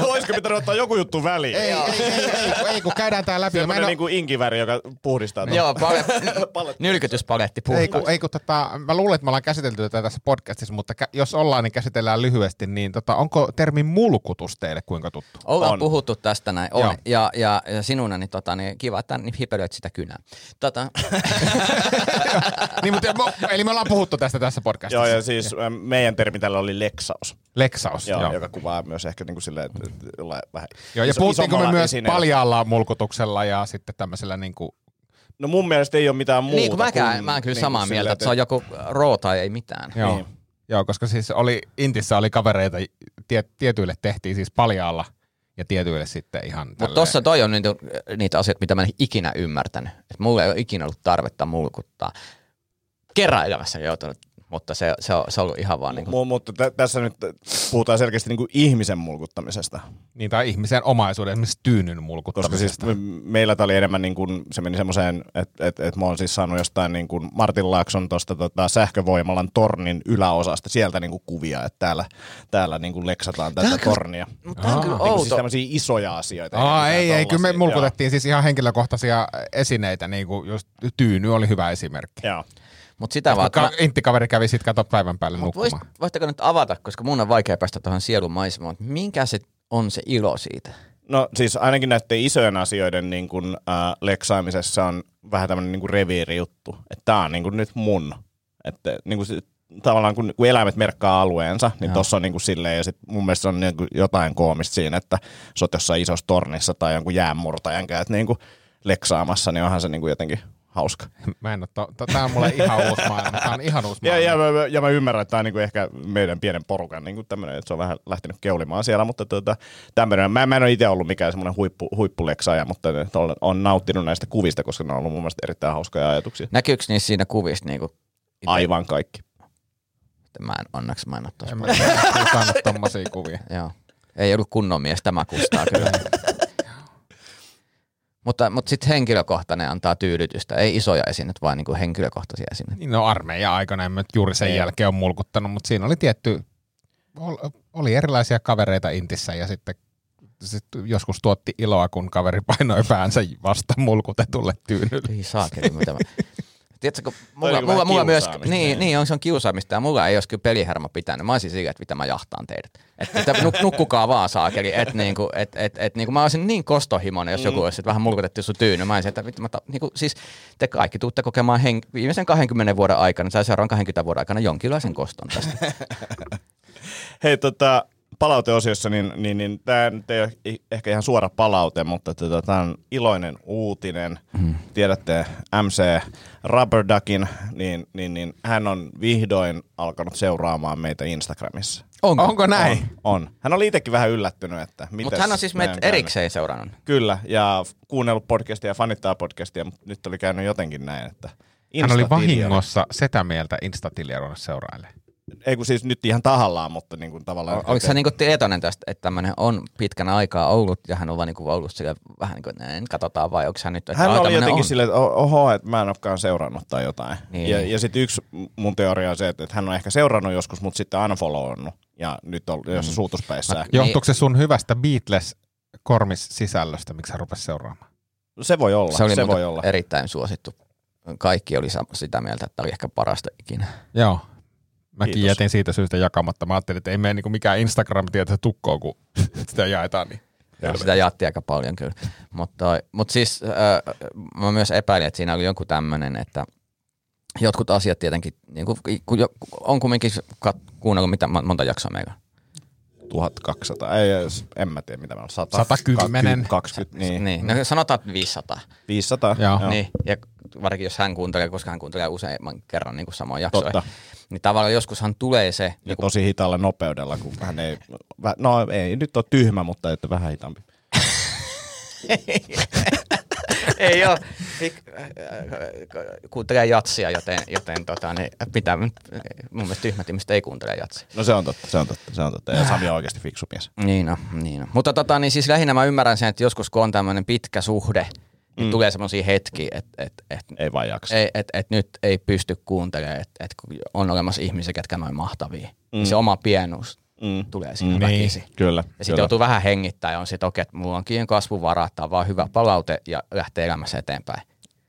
Olisiko pitänyt ottaa joku juttu väliin? Ei, ei, ei, ei, ei, kun käydään tää läpi. Semmoinen niinku inkiväri, joka puhdistaa. tuon. Joo, pale- nylkytyspaletti Ei kun, ei kun tota, mä luulen, että me ollaan käsitelty tätä tässä podcastissa, mutta kä- jos ollaan, niin käsitellään lyhyesti, niin tota, onko termi mulkutus teille kuinka tuttu? Ollaan On. puhuttu tästä näin, on. Joo. Ja, ja, ja sinuna, niin, tota, niin kiva, että niin hipelöit sitä kynää. Tota, niin, mutta, eli me ollaan puhuttu tästä tässä podcastissa. Joo, ja siis meidän termi tällä oli leksaus, Leksaus. joo, Joo, joka kuvaa myös ehkä niinku silleen, että että jollain vähän joo ja puhuttiinko me myös esineellä. paljaalla mulkutuksella ja sitten tämmöisellä niin kuin, No mun mielestä ei ole mitään muuta. niin kuin mäkään, kuin, mä oon kyllä niin samaa kuin mieltä, silleen, että se on joku roo tai ei mitään. joo. Niin. joo, koska siis oli, Intissä oli kavereita, tie, tietyille tehtiin siis paljaalla ja tietyille sitten ihan Mutta tossa toi on niitä, niitä asioita, mitä mä en ikinä ymmärtänyt. Et mulla ei ole ikinä ollut tarvetta mulkuttaa. Kerran elämässä joutunut, mutta se, se, on, se on ollut ihan vaan niin kuin, Mu- mutta tä- tässä nyt puhutaan selkeästi niin kuin ihmisen mulkuttamisesta. Niin, tai ihmisen omaisuuden, esimerkiksi tyynyn Koska siis mulkuttamisesta. m- meillä tämä oli enemmän niin kuin, se meni semmoiseen, että et, et mä oon siis saanut jostain niin kuin Martin Laakson tuosta tota, sähkövoimalan tornin yläosasta sieltä niin kuin kuvia, että täällä, täällä niin kuin leksataan tätä tornia. mutta tämä on kyllä Aa. Niin kuin siis outo. tämmöisiä isoja asioita. Aa, ei, mitään ei, kyllä me mulkutettiin siis ihan henkilökohtaisia esineitä, niin kuin just tyyny oli hyvä esimerkki. Joo. Mutta sitä vaan, Ka- mä- Intti-kaveri kävi sitten kato päivän päälle Mut nukkumaan. voitteko nyt avata, koska mun on vaikea päästä tuohon sielun maisemaan, että minkä se on se ilo siitä? No siis ainakin näiden isojen asioiden niin kuin, äh, leksaamisessa on vähän tämmöinen niin kuin reviirijuttu. Että tää on niin kuin nyt mun. Että niin kuin, se- tavallaan kun, kun eläimet merkkaa alueensa, niin Joo. tossa on niin kuin silleen, ja sit mun mielestä on niin kuin jotain koomista siinä, että sä oot jossain isossa tornissa tai jonkun jäänmurtajan käyt niin kuin leksaamassa, niin onhan se niin kuin jotenkin hauska. Mä en oo, to, to, tää on mulle ihan uusi maailma. Tää on ihan uusi Ja, maailma. ja, mä, ja mä ymmärrän, että tämä on niinku ehkä meidän pienen porukan niinku tämmöinen, että se on vähän lähtenyt keulimaan siellä, mutta tuota, tämmöinen, mä, mä en ole itse ollut mikään semmoinen huippu, huippuleksaaja, mutta olen, olen nauttinut näistä kuvista, koska ne on ollut mun mielestä erittäin hauskoja ajatuksia. Näkyykö niissä siinä kuvissa niinku, ite- Aivan kaikki. Mä en, onneksi mä en ole tuossa. En mä tommosia kuvia. Joo. Ei ollut kunnon mies, tämä kustaa kyllä. mutta mutta sitten henkilökohtainen antaa tyydytystä, ei isoja esineitä, vaan niinku henkilökohtaisia esineitä. Niin no armeija aikana en juuri sen Ei. jälkeen on mulkuttanut, mutta siinä oli tietty, ol- oli erilaisia kavereita Intissä ja sitten sit joskus tuotti iloa, kun kaveri painoi päänsä vasta mulkutetulle tyynylle. Ei saakeli, mitä mä... Tiedätkö, mulla, niinku mulla, mulla myös, niin, niin. on, se on kiusaamista ja mulla ei olisi kyllä pelihärmä pitänyt. Mä olisin sillä, että mitä mä jahtaan teidät. Että, nuk- nukkukaa vaan saakeli. Että niinku, et, et, et, niinku mä olisin niin kostohimoinen, jos joku Mm. olisi että vähän mulkutettu sun tyyny. Mä olisin, että vittu, mä ta, niinku, siis te kaikki tuutte kokemaan hen, viimeisen 20 vuoden aikana tai seuraavan 20 vuoden aikana jonkinlaisen koston tästä. Hei, tota, palauteosiossa, niin, niin, niin tämä nyt ei ole ehkä ihan suora palaute, mutta tota, tämä on iloinen uutinen. Mm. Tiedätte MC Rubber Duckin, niin, niin, niin hän on vihdoin alkanut seuraamaan meitä Instagramissa. Onko? Onko näin? On, on. Hän oli itsekin vähän yllättynyt, että Mutta hän on siis meitä käynyt. erikseen seurannut. Kyllä, ja kuunnellut podcastia ja fanittaa podcastia, mutta nyt oli käynyt jotenkin näin, että Hän oli vahingossa sitä mieltä Instatiliä seurailemaan. Ei kun siis nyt ihan tahallaan, mutta niin kuin tavallaan... Oliko se niinku tietoinen tästä, että tämmöinen on pitkän aikaa ollut ja hän on vaan niinku ollut sille vähän niin kuin, että näin, katsotaan vai onko hän nyt, että Hän "Aa, oli jotenkin on. silleen, että oho, että mä en olekaan seurannut tai jotain. Niin. Ja, ja sitten yksi mun teoria on se, että, että hän on ehkä seurannut joskus, mutta sitten unfollowannut. Ja nyt on Mm. jossain suutuspäissä. Niin. Johtuuko se sun hyvästä Beatles-kormis-sisällöstä, miksi hän rupesi seuraamaan? Se voi olla, Se oli se voi olla. erittäin suosittu. Kaikki oli sitä mieltä, että oli ehkä parasta ikinä. Joo. Mäkin Kiitos. jätin siitä syystä jakamatta. Mä ajattelin, että ei mene niin mikään Instagram-tieto tukkoon, kun sitä jaetaan. Niin. Joo, sitä jaettiin aika paljon kyllä. Mutta mut siis äh, mä myös epäilin, että siinä oli joku tämmöinen, että jotkut asiat tietenkin, niin kun, kun on kumminkin kat- kuunnellut, mitä mon- monta jaksoa meillä on. 1200, ei edes, en mä tiedä mitä mä on, 100, 110. 20, niin, Niin, no sanotaan, että 500. 500. Joo. Joo. Niin, ja varsinkin jos hän kuuntelee, koska hän kuuntelee useamman kerran niin kuin samoja jaksoja, Totta. niin tavallaan joskushan tulee se, Ja niin kuin, tosi hitaalla nopeudella, kun hän ei, no ei nyt ole tyhmä, mutta että vähän hitaampi. ei ole, äh, kuuntelee jatsia, joten, joten tota, niin pitää, mun mielestä tyhmät ihmiset ei kuuntele jatsia. No se on totta, se on totta, se on totta. Ja Sami on oikeasti fiksu mies. Niin on, niin on. Mutta tota, niin siis lähinnä mä ymmärrän sen, että joskus kun on tämmöinen pitkä suhde, niin mm. tulee semmoisia hetkiä, että et, et, Ei vaan jaksa. et, et, et nyt ei pysty kuuntelemaan, että et kun on olemassa ihmisiä, ketkä noin mahtavia, mm. niin se oma pienuus Mm. tulee siinä Mm. mm. Niin. väkisin. Kyllä, Ja sitten joutuu vähän hengittää ja on sitten, okei, että mulla on kiinni kasvuvaraa, että on vaan hyvä palaute ja lähtee elämässä eteenpäin.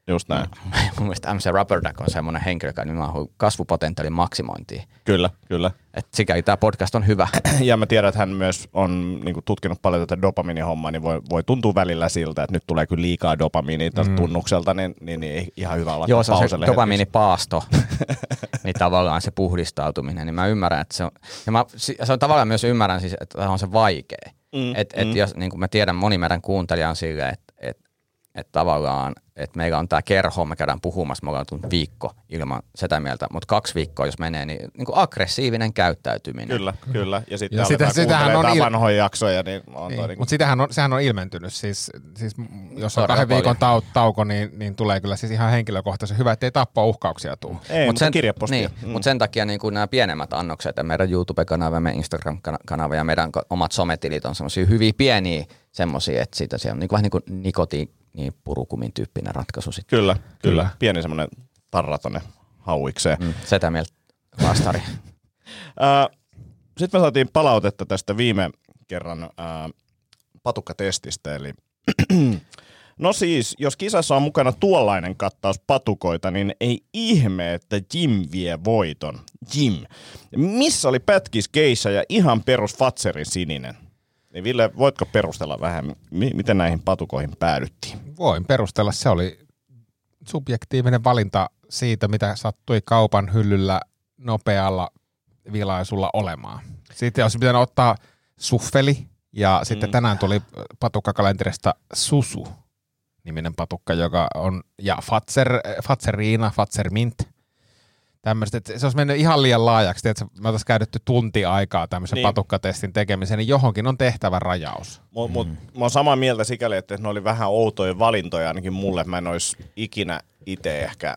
Just näin. Mun mielestä MC Rubberduck on semmoinen henkilö, joka nimenomaan kasvupotentiaalin maksimointiin. Kyllä, kyllä. Että sikäli tämä podcast on hyvä. Ja mä tiedän, että hän myös on niin kuin, tutkinut paljon tätä dopamiinihommaa, niin voi, voi tuntua välillä siltä, että nyt tulee kyllä liikaa dopamiinia tältä mm. tunnukselta, niin, niin, niin ei ihan hyvä olla Joo, se on se dopamiinipaasto, niin tavallaan se puhdistautuminen, niin mä ymmärrän, että se on, ja mä, se on tavallaan myös ymmärrän siis, että on se vaikea. Mm, et, et mm. jos, niin kuin mä tiedän, moni meidän kuuntelija on silleen, että et, et tavallaan, että meillä on tämä kerho, me käydään puhumassa, me ollaan tullut viikko ilman sitä mieltä, mutta kaksi viikkoa jos menee, niin, niin kuin aggressiivinen käyttäytyminen. Kyllä, kyllä. Ja sitten Ja sitä- sitä, sitähän on il- vanhoja jaksoja, niin on Niin. niin Mutta sitähän on, sehän on ilmentynyt. Siis, siis jos on Todella kahden viikon tau, tauko, niin, niin tulee kyllä siis ihan henkilökohtaisen hyvä, ettei tappaa uhkauksia tule. Ei, mutta sen, kirjepostia. Niin, mm. mutta sen takia niin kuin nämä pienemmät annokset, ja meidän YouTube-kanava, meidän Instagram-kanava ja meidän omat sometilit on semmoisia hyvin pieniä semmoisia, että siitä siellä on niin kuin, vähän niin kuin nikotiinipurukumin tyyppinen ratkaisu sitten. Kyllä, kyllä. Kyllä. Pieni semmoinen tarra tonne hauikseen. Mm. Sitä mieltä vastari. Sitten me saatiin palautetta tästä viime kerran ää, patukkatestistä, eli No siis, jos kisassa on mukana tuollainen kattaus patukoita, niin ei ihme, että Jim vie voiton. Jim. Missä oli pätkis geisha ja ihan perus Fatserin sininen? Niin Ville, voitko perustella vähän, mi- miten näihin patukoihin päädyttiin? Voin perustella, se oli subjektiivinen valinta siitä, mitä sattui kaupan hyllyllä nopealla vilaisulla olemaan. Sitten olisi pitänyt ottaa suffeli, ja sitten Mm. tänään tuli patukkakalenterista Susu niminen patukka, joka on, ja Fatser, Fatseriina, Fatser Mint. Tämmöistä, että se olisi mennyt ihan liian laajaksi, että me oltaisiin käytetty tunti aikaa tämmöisen Niin. patukkatestin tekemiseen, niin johonkin on tehtävä rajaus. Mut, mut, mä oon samaa mieltä sikäli, että ne oli vähän outoja valintoja ainakin mulle. Mä en olisi ikinä itse ehkä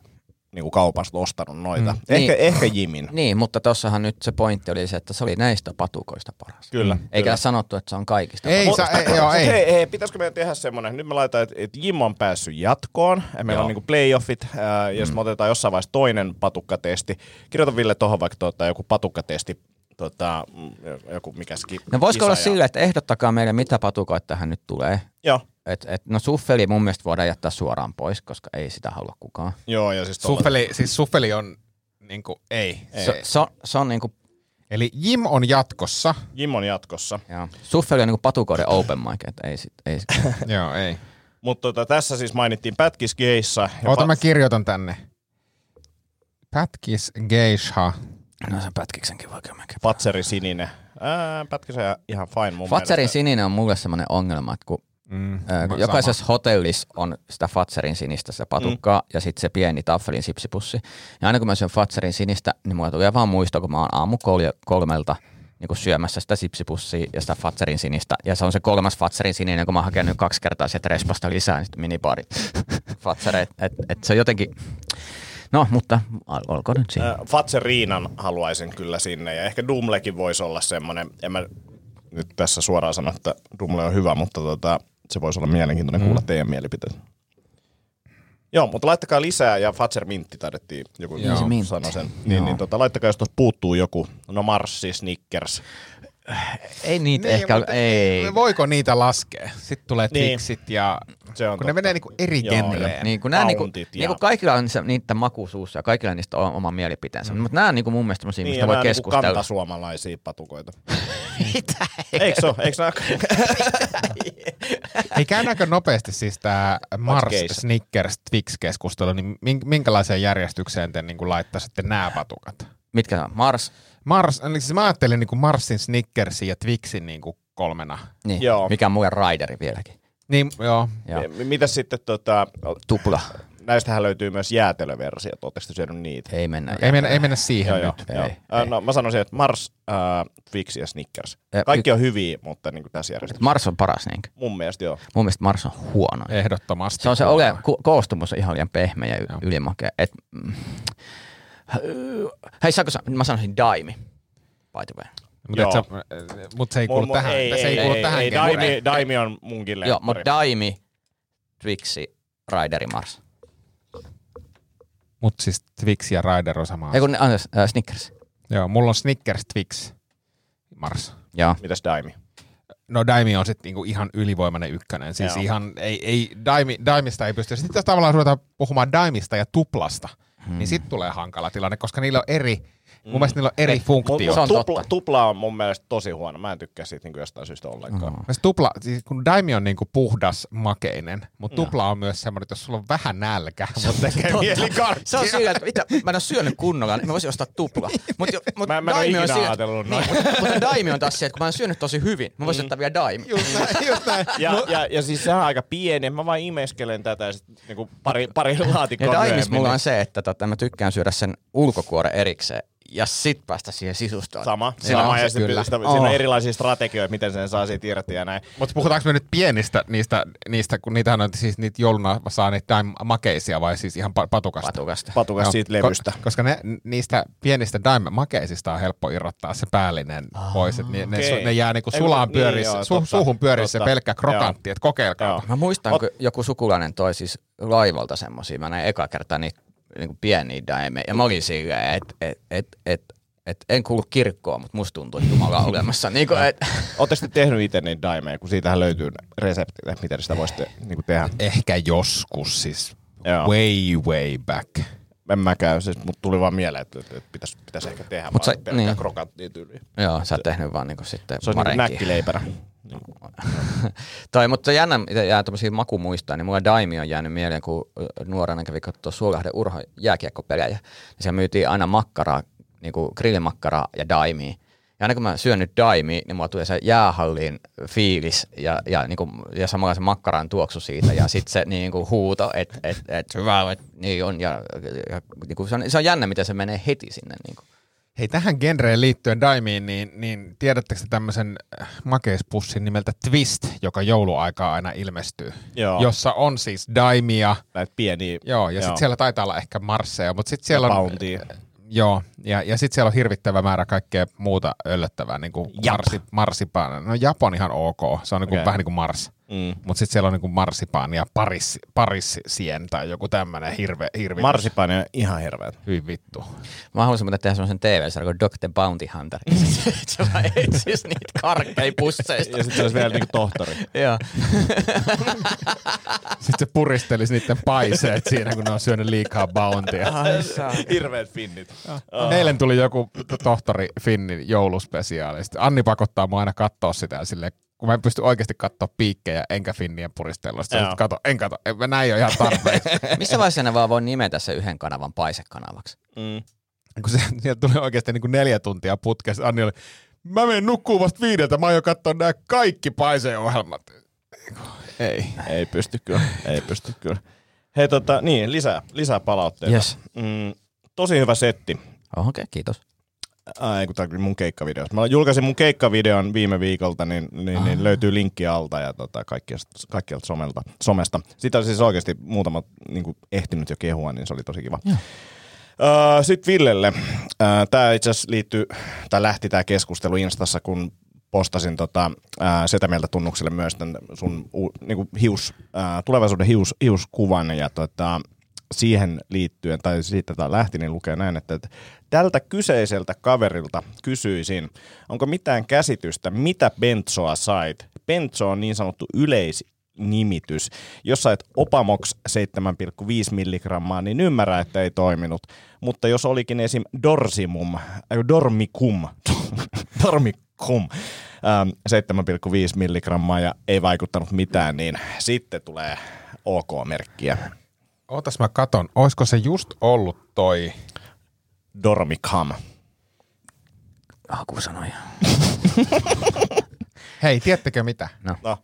niinku kaupasta ostanut noita. Mm. Ehkä, Niin. ehkä Jimin. niin, mutta tossahan nyt se pointti oli se, että se oli näistä patukoista paras. Kyllä. Eikä kyllä. sanottu, että se on kaikista Ei, sa, ei, joo, ei. Hei, hei, pitäisikö meidän tehdä semmoinen, nyt me laitetaan, että, että Jim on päässyt jatkoon, ja meillä Joo. on niinku playoffit, ää, jos me otetaan jossain vaiheessa toinen patukkatesti. Kirjoita Ville tuohon vaikka tota, joku patukkatesti, tota, mm, joku mikä ski, No voisiko olla ja- sille, että ehdottakaa meille, mitä patukoita tähän nyt tulee. Joo, Et, et, no suffeli mun mielestä voidaan jättää suoraan pois, koska ei sitä halua kukaan. joo, ja siis tuolla- Suffeli, siis suffeli on, niinku, ei. Ei. Se, se, on, se on niinku, Eli Jim on jatkossa. Jim on jatkossa. joo. Suffeli on niinku patukoiden open mic, että ei sit, ei sit. Joo, ei. Mutta tota, tässä siis mainittiin Pätkis Geissa. ja Ota pa- mä kirjoitan tänne. Pätkis Geisha. No sen pätkiksenkin voi kyllä mäkin. Patseri sininen. Ää, pätkis on ihan fine mun Fatserin mielestä. sininen on mulle semmoinen ongelma, että kun Mm, ää, sama. jokaisessa hotellissa on sitä Fatserin sinistä se patukkaa mm. ja sitten se pieni taffelin sipsipussi. Ja aina kun mä syön Fatserin sinistä, niin mulla tulee vaan muisto, kun mä oon aamu kol- kolmelta niin kuin syömässä sitä sipsipussia ja sitä Fatserin sinistä. Ja se on se kolmas Fatserin sininen, kun mä oon hakenut kaksi kertaa sieltä respasta lisää niin sitten minibaarit Fatsereet. Et, et se on jotenkin, no mutta ol- olkoon nyt siinä. Fatseriinan haluaisin kyllä sinne, ja ehkä Dumlekin voisi olla semmoinen, en mä nyt tässä suoraan sano, että Dumle on hyvä, mutta tota, se voisi olla mielenkiintoinen kuulla teidän mielipiteet. Joo, mutta laittakaa lisää, ja Fatser Mintti taidettiin joku Joo. Sanoa sen. Joo. Niin, niin tota, laittakaa, jos tuossa puuttuu joku, no Marssi, Snickers, Ei niitä Niin, ehkä, mutta ei. Voiko niitä laskea? Sitten tulee Niin. Twixit ja Se on kun ne totta. menee niinku eri genreen. Niin kuin nämä niinku, ja- niinku kaikilla on se, niitä maku suussa ja kaikilla niistä on oma mielipiteensä. Mm. Mutta nämä on niinku mun mielestä semmosia, Niin, mistä ja voi niinku keskustella. kantasuomalaisia patukoita. Mitä? Eikö se ole? Eikö nää... Ei käydäänkö nopeasti siis tämä Mars. Snickers Twix-keskustelu, niin mink- minkälaiseen järjestykseen te niin laittaisitte nämä patukat? Mitkä on? Mars? Mars, eli siis mä ajattelin niin Marsin Snickersin ja Twixin niin kolmena. Niin. Joo. Mikä on mulle Raideri vieläkin. Niin, joo. Joo. M- Mitäs sitten, tota, Tupla. näistähän löytyy myös jäätelöversiot, ootteko te syönyt niitä? Ei mennä. Ei mennä, ei mennä siihen Joo, joo, nyt. Ei, joo. ei. Äh, No, mä sanoisin, että Mars, äh, Twix ja Snickers. Ja Kaikki on hyviä, mutta niin kuin tässä järjestelmässä. Mars on paras niinkö? Mun mielestä joo. Mun mielestä Mars on huono. Ehdottomasti. Se on se ole, ko- koostumus on ihan liian pehmeä ja Joo. ylimakea. Et, mm, hei, saanko sa- mä sanoisin daimi, by the way. Mutta mut se ei kuulu tähän. ei, se ei, ei, kuulu ei, tähän ei. Daimi, Daimi on munkin Joo, mutta daimi, Twixi, Raideri, Mars. Mut siis Twix ja Rider on sama Ei kun, ne- anteeksi, äh, Snickers. Joo, mulla on Snickers, Twix, Mars. Joo. Mitäs Daimi? No Daimi on sitten niinku ihan ylivoimainen ykkönen. Siis Joo. ihan, ei, ei, Daimi, Daimista ei pysty. Sitten jos tavallaan ruvetaan puhumaan Daimista ja tuplasta, hmm. niin sitten tulee hankala tilanne, koska niillä on eri, mun mielestä niillä on eri funktio. Se on tupla, totta. tupla on mun mielestä tosi huono. Mä en tykkää siitä niin jostain syystä ollenkaan. Mm. Myös tupla, siis kun Daimi on niinku puhdas, makeinen, mutta tupla on myös semmoinen, että jos sulla on vähän nälkä, mutta tekee mieli karkkia. Se on sillä, että mitä, mä en ole syönyt kunnolla, niin mä voisin ostaa tupla. Mut, jo- mut Mä- mä en on ikinä ajatellut noin. niin, mutta, mutta daimi on taas se, että kun mä oon syönyt tosi hyvin, mä voisin ottaa vielä daimi. Just näin, just näin. Ja, ja, ja siis sehän on aika pieni. Mä vaan imeskelen tätä ja sit niinku pari, pari laatikkoa Ja daimis mulla niin on se, että tota, mä tykkään syödä sen ulkokuoren erikseen ja sit päästä siihen sisustoon. Sama. Joo, Sama. se Ja kyllä. sitä, siinä Oh. on erilaisia strategioita, miten sen saa siitä irti ja näin. Mutta puhutaanko me nyt pienistä niistä, niistä kun niitähän on siis niitä jouluna saa niitä makeisia vai siis ihan pa- patukasta? Patukasta. Patukas Joo, siitä levystä. Ko- koska ne, niistä pienistä Daim makeisista on helppo irrottaa se päällinen pois, että ne, ne, okei. su- ne jää niinku sulaan niin, pyörissä, joo, su- totta, suuhun pyörissä se totta. pelkkä krokantti, että kokeilkaa. Mä muistan, Ot- kun joku sukulainen toi siis laivalta semmosia, mä näin eka kertaa niitä niinku pieniä daimeja, ja mä olin silleen, että et, et, et, et, en kuulu kirkkoon, mutta musta tuntuu, että Jumala on olemassa. Niinku, et, Oletteko te tehnyt itse niitä daimeja, kun siitähän löytyy reseptit, että miten sitä voisitte niinku tehdä? Ehkä joskus siis Joo. way way back. En mäkään, siis mut tuli vaan mieleen, että, että pitäisi pitäis ehkä tehdä Mut sä- vaan pelkkää niin. krokanttia tyyliä. joo, sä oot tehnyt vaan niinku sitten Se on niinku marenkia. Toi, mutta jännä, mitä jää tämmöisiä makumuistaa, niin mulla Daimi on jäänyt mieleen, kun nuorena kävi katsoa Suolahden Urho jääkiekkopelejä. Ja siellä myytiin aina makkaraa, niin kuin grillimakkaraa ja Daimia. Ja aina kun mä syön nyt Daimia, niin mulla tulee se jäähallin fiilis ja, ja, niin kuin, ja samalla se makkaran tuoksu siitä ja sitten se niin kuin huuto, että et, et, hyvä, et, niin on. Ja, ja niin kuin, se, on, se on jännä, miten se menee heti sinne. Niin kuin. Hei, tähän genreen liittyen Daimiin, niin, niin tiedättekö te tämmöisen äh, makeispussin nimeltä Twist, joka jouluaikaa aina ilmestyy? Joo. Jossa on siis Daimia, Näitä pieniä. joo, ja sitten siellä taitaa olla ehkä Marsseja, mutta sitten siellä on... Bountyä. Joo, ja, ja sitten siellä on hirvittävä määrä kaikkea muuta öllöttävää, niin kuin Jap. marsi, marsipaania. No Japon ihan ok, se on niin kuin, Okei. vähän niin kuin Mars. Mm. Mutta sitten siellä on niin kuin marsipaania, paris, parissien tai joku tämmöinen hirve, hirvi. Marsipaini on ihan hirveet. Hyvin vittu. Mä haluaisin muuten tehdä semmoisen TV-sarjan kuin Dr. Bounty Hunter. se vaan etsis niitä karkkeja pusseista. Ja sitten se olisi vielä niinku tohtori. Joo. Sitten se puristelisi niiden paiseet siinä, kun ne on syönyt liikaa bountia. Hirveet finnit. Eilen tuli joku to- tohtori Finnin jouluspesiaali. Sitten Anni pakottaa mua aina katsoa sitä silleen, kun mä en pysty oikeasti katsoa piikkejä enkä Finnien Joo. Joo. kato, en kato, en, mä näin jo ihan tarpeeksi. Missä vaiheessa ne vaan voi nimetä se yhden kanavan paisekanavaksi? Mm. kun se, sieltä tuli oikeasti niin kuin neljä tuntia putkesta. Anni oli, mä menen nukkuun vasta viideltä, mä aion katsoa nämä kaikki paise-ohjelmat. Ei. Ei pysty kyllä. Ei pysty kyllä. Hei tota, niin, lisää, lisää palautteita. Yes. Mm, tosi hyvä setti. Okei, okay, kiitos. Ai, kun tämä mun keikkavideo. Mä julkaisin mun keikkavideon viime viikolta, niin, niin, niin löytyy linkki alta ja tota, kaikkialta, somelta, somesta. Sitä on siis oikeasti muutama niin kuin ehtinyt jo kehua, niin se oli tosi kiva. Öö, Sitten Villelle. Tämä itse asiassa liittyy, tai lähti tämä keskustelu Instassa, kun postasin tota, ää, Setä Mieltä tunnukselle myös tämän sun u, niinku hius, ää, tulevaisuuden hius, hiuskuvan. Ja tota, siihen liittyen, tai siitä tämä lähti, niin lukee näin, että tältä kyseiseltä kaverilta kysyisin, onko mitään käsitystä, mitä benzoa sait? Benzo on niin sanottu yleisnimitys. Jos sait Opamox 7,5 milligrammaa, niin ymmärrä, että ei toiminut. Mutta jos olikin esim. Dorsimum, äh, Dormicum, Dormicum, ähm, 7,5 milligrammaa ja ei vaikuttanut mitään, niin sitten tulee OK-merkkiä. Ootas mä katon, oisko se just ollut toi, Dormicum. Hakusanoja. hei, tiedättekö mitä? No,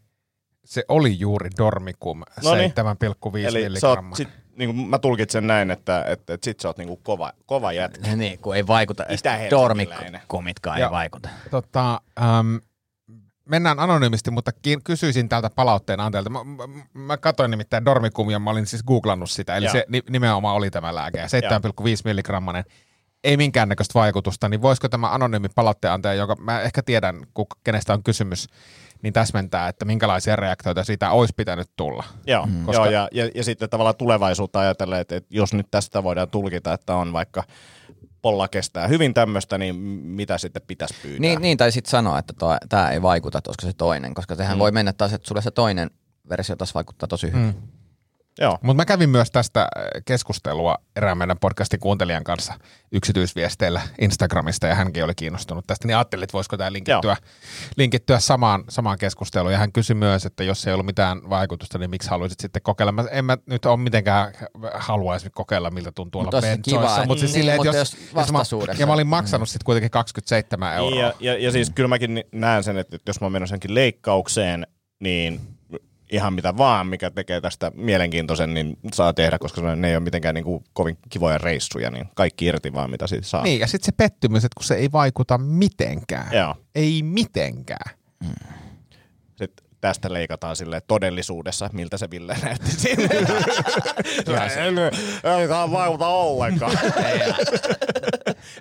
Se oli juuri Dormicum Noniin. 7,5 eli milligrammaa. sit, niin kuin mä tulkitsen näin, että, että, että sit sä oot niin kuin kova, kova jätkä. Niin, kun ei vaikuta. Dormikomitkaan ei vaikuta. Tota, ähm, mennään anonyymisti, mutta kysyisin täältä palautteen antajalta. Mä, mä, mä katsoin nimittäin Dormicumia, mä olin siis googlannut sitä, eli Joo. se ni- nimenomaan oli tämä lääke, ja 7,5 milligrammanen. Ei minkäännäköistä vaikutusta, niin voisiko tämä anonyymi palautteen antaja, joka mä ehkä tiedän, kenestä on kysymys, niin täsmentää, että minkälaisia reaktioita siitä olisi pitänyt tulla. Joo, mm. Koska- Joo ja, ja, ja sitten tavallaan tulevaisuutta ajatellen, että, että jos nyt tästä voidaan tulkita, että on vaikka polla kestää hyvin tämmöistä, niin mitä sitten pitäisi pyytää? Niin, niin tai sitten sanoa, että tämä ei vaikuta, että olisiko se toinen, koska sehän mm. voi mennä taas, että sulle se toinen versio taas vaikuttaa tosi hyvin. Mm. Joo. Mutta mä kävin myös tästä keskustelua erään meidän podcastin kuuntelijan kanssa yksityisviesteillä Instagramista ja hänkin oli kiinnostunut tästä, niin ajattelin, että voisiko tämä linkittyä, linkittyä samaan, samaan keskusteluun. Ja hän kysyi myös, että jos ei ollut mitään vaikutusta, niin miksi haluaisit sitten kokeilla. Mä, en mä nyt ole mitenkään haluaisi kokeilla, miltä tuntuu Mut olla benzoissa. Mutta siis niin, silleen, että mutta jos, jos jos mä, ja mä olin maksanut sitten kuitenkin 27 euroa. Niin, ja, ja, ja siis kyllä mäkin näen sen, että jos mä oon menossa jonkin leikkaukseen, niin ihan mitä vaan, mikä tekee tästä mielenkiintoisen, niin saa tehdä, koska se- ne ei ole mitenkään niin kuin kovin kivoja reissuja, niin kaikki irti vaan, mitä siitä saa. Niin, ja sitten se pettymys, että kun se ei vaikuta mitenkään. Joo. Ei mitenkään. Sitten tästä leikataan sille todellisuudessa, miltä se Ville näytti siinä. ei, ei tämä vaikuta ollenkaan.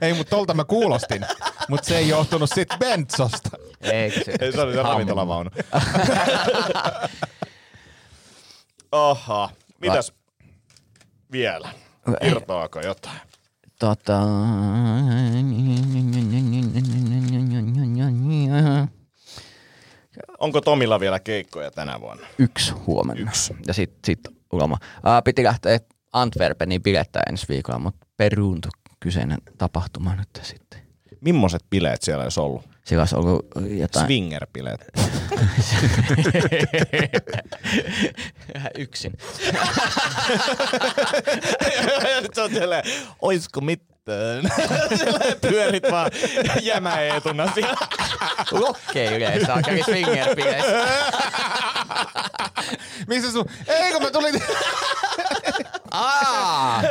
Ei, mutta tolta mä kuulostin. mutta se ei johtunut sit benzosta. Eikö se? Ei, se oli se ravintolavaunu. Oha. Mitäs vielä? Irtoako jotain? Tota... Onko Tomilla vielä keikkoja tänä vuonna? Yksi huomenna. Yksi. Ja sitten sit uloma. Uh, piti lähteä Antwerpeniin bilettää ensi viikolla, mutta peruuntui kyseinen tapahtuma nyt sitten. Millaiset bileet siellä olisi ollut? Sillä olisi ollut jotain... Swinger-bileet. Yksin. se on siellä, oisko mitään? Pyörit vaan jämäeetuna siellä. Lokkei yleensä on kävi swinger Missä sun... Ei kun mä tulin... Aa!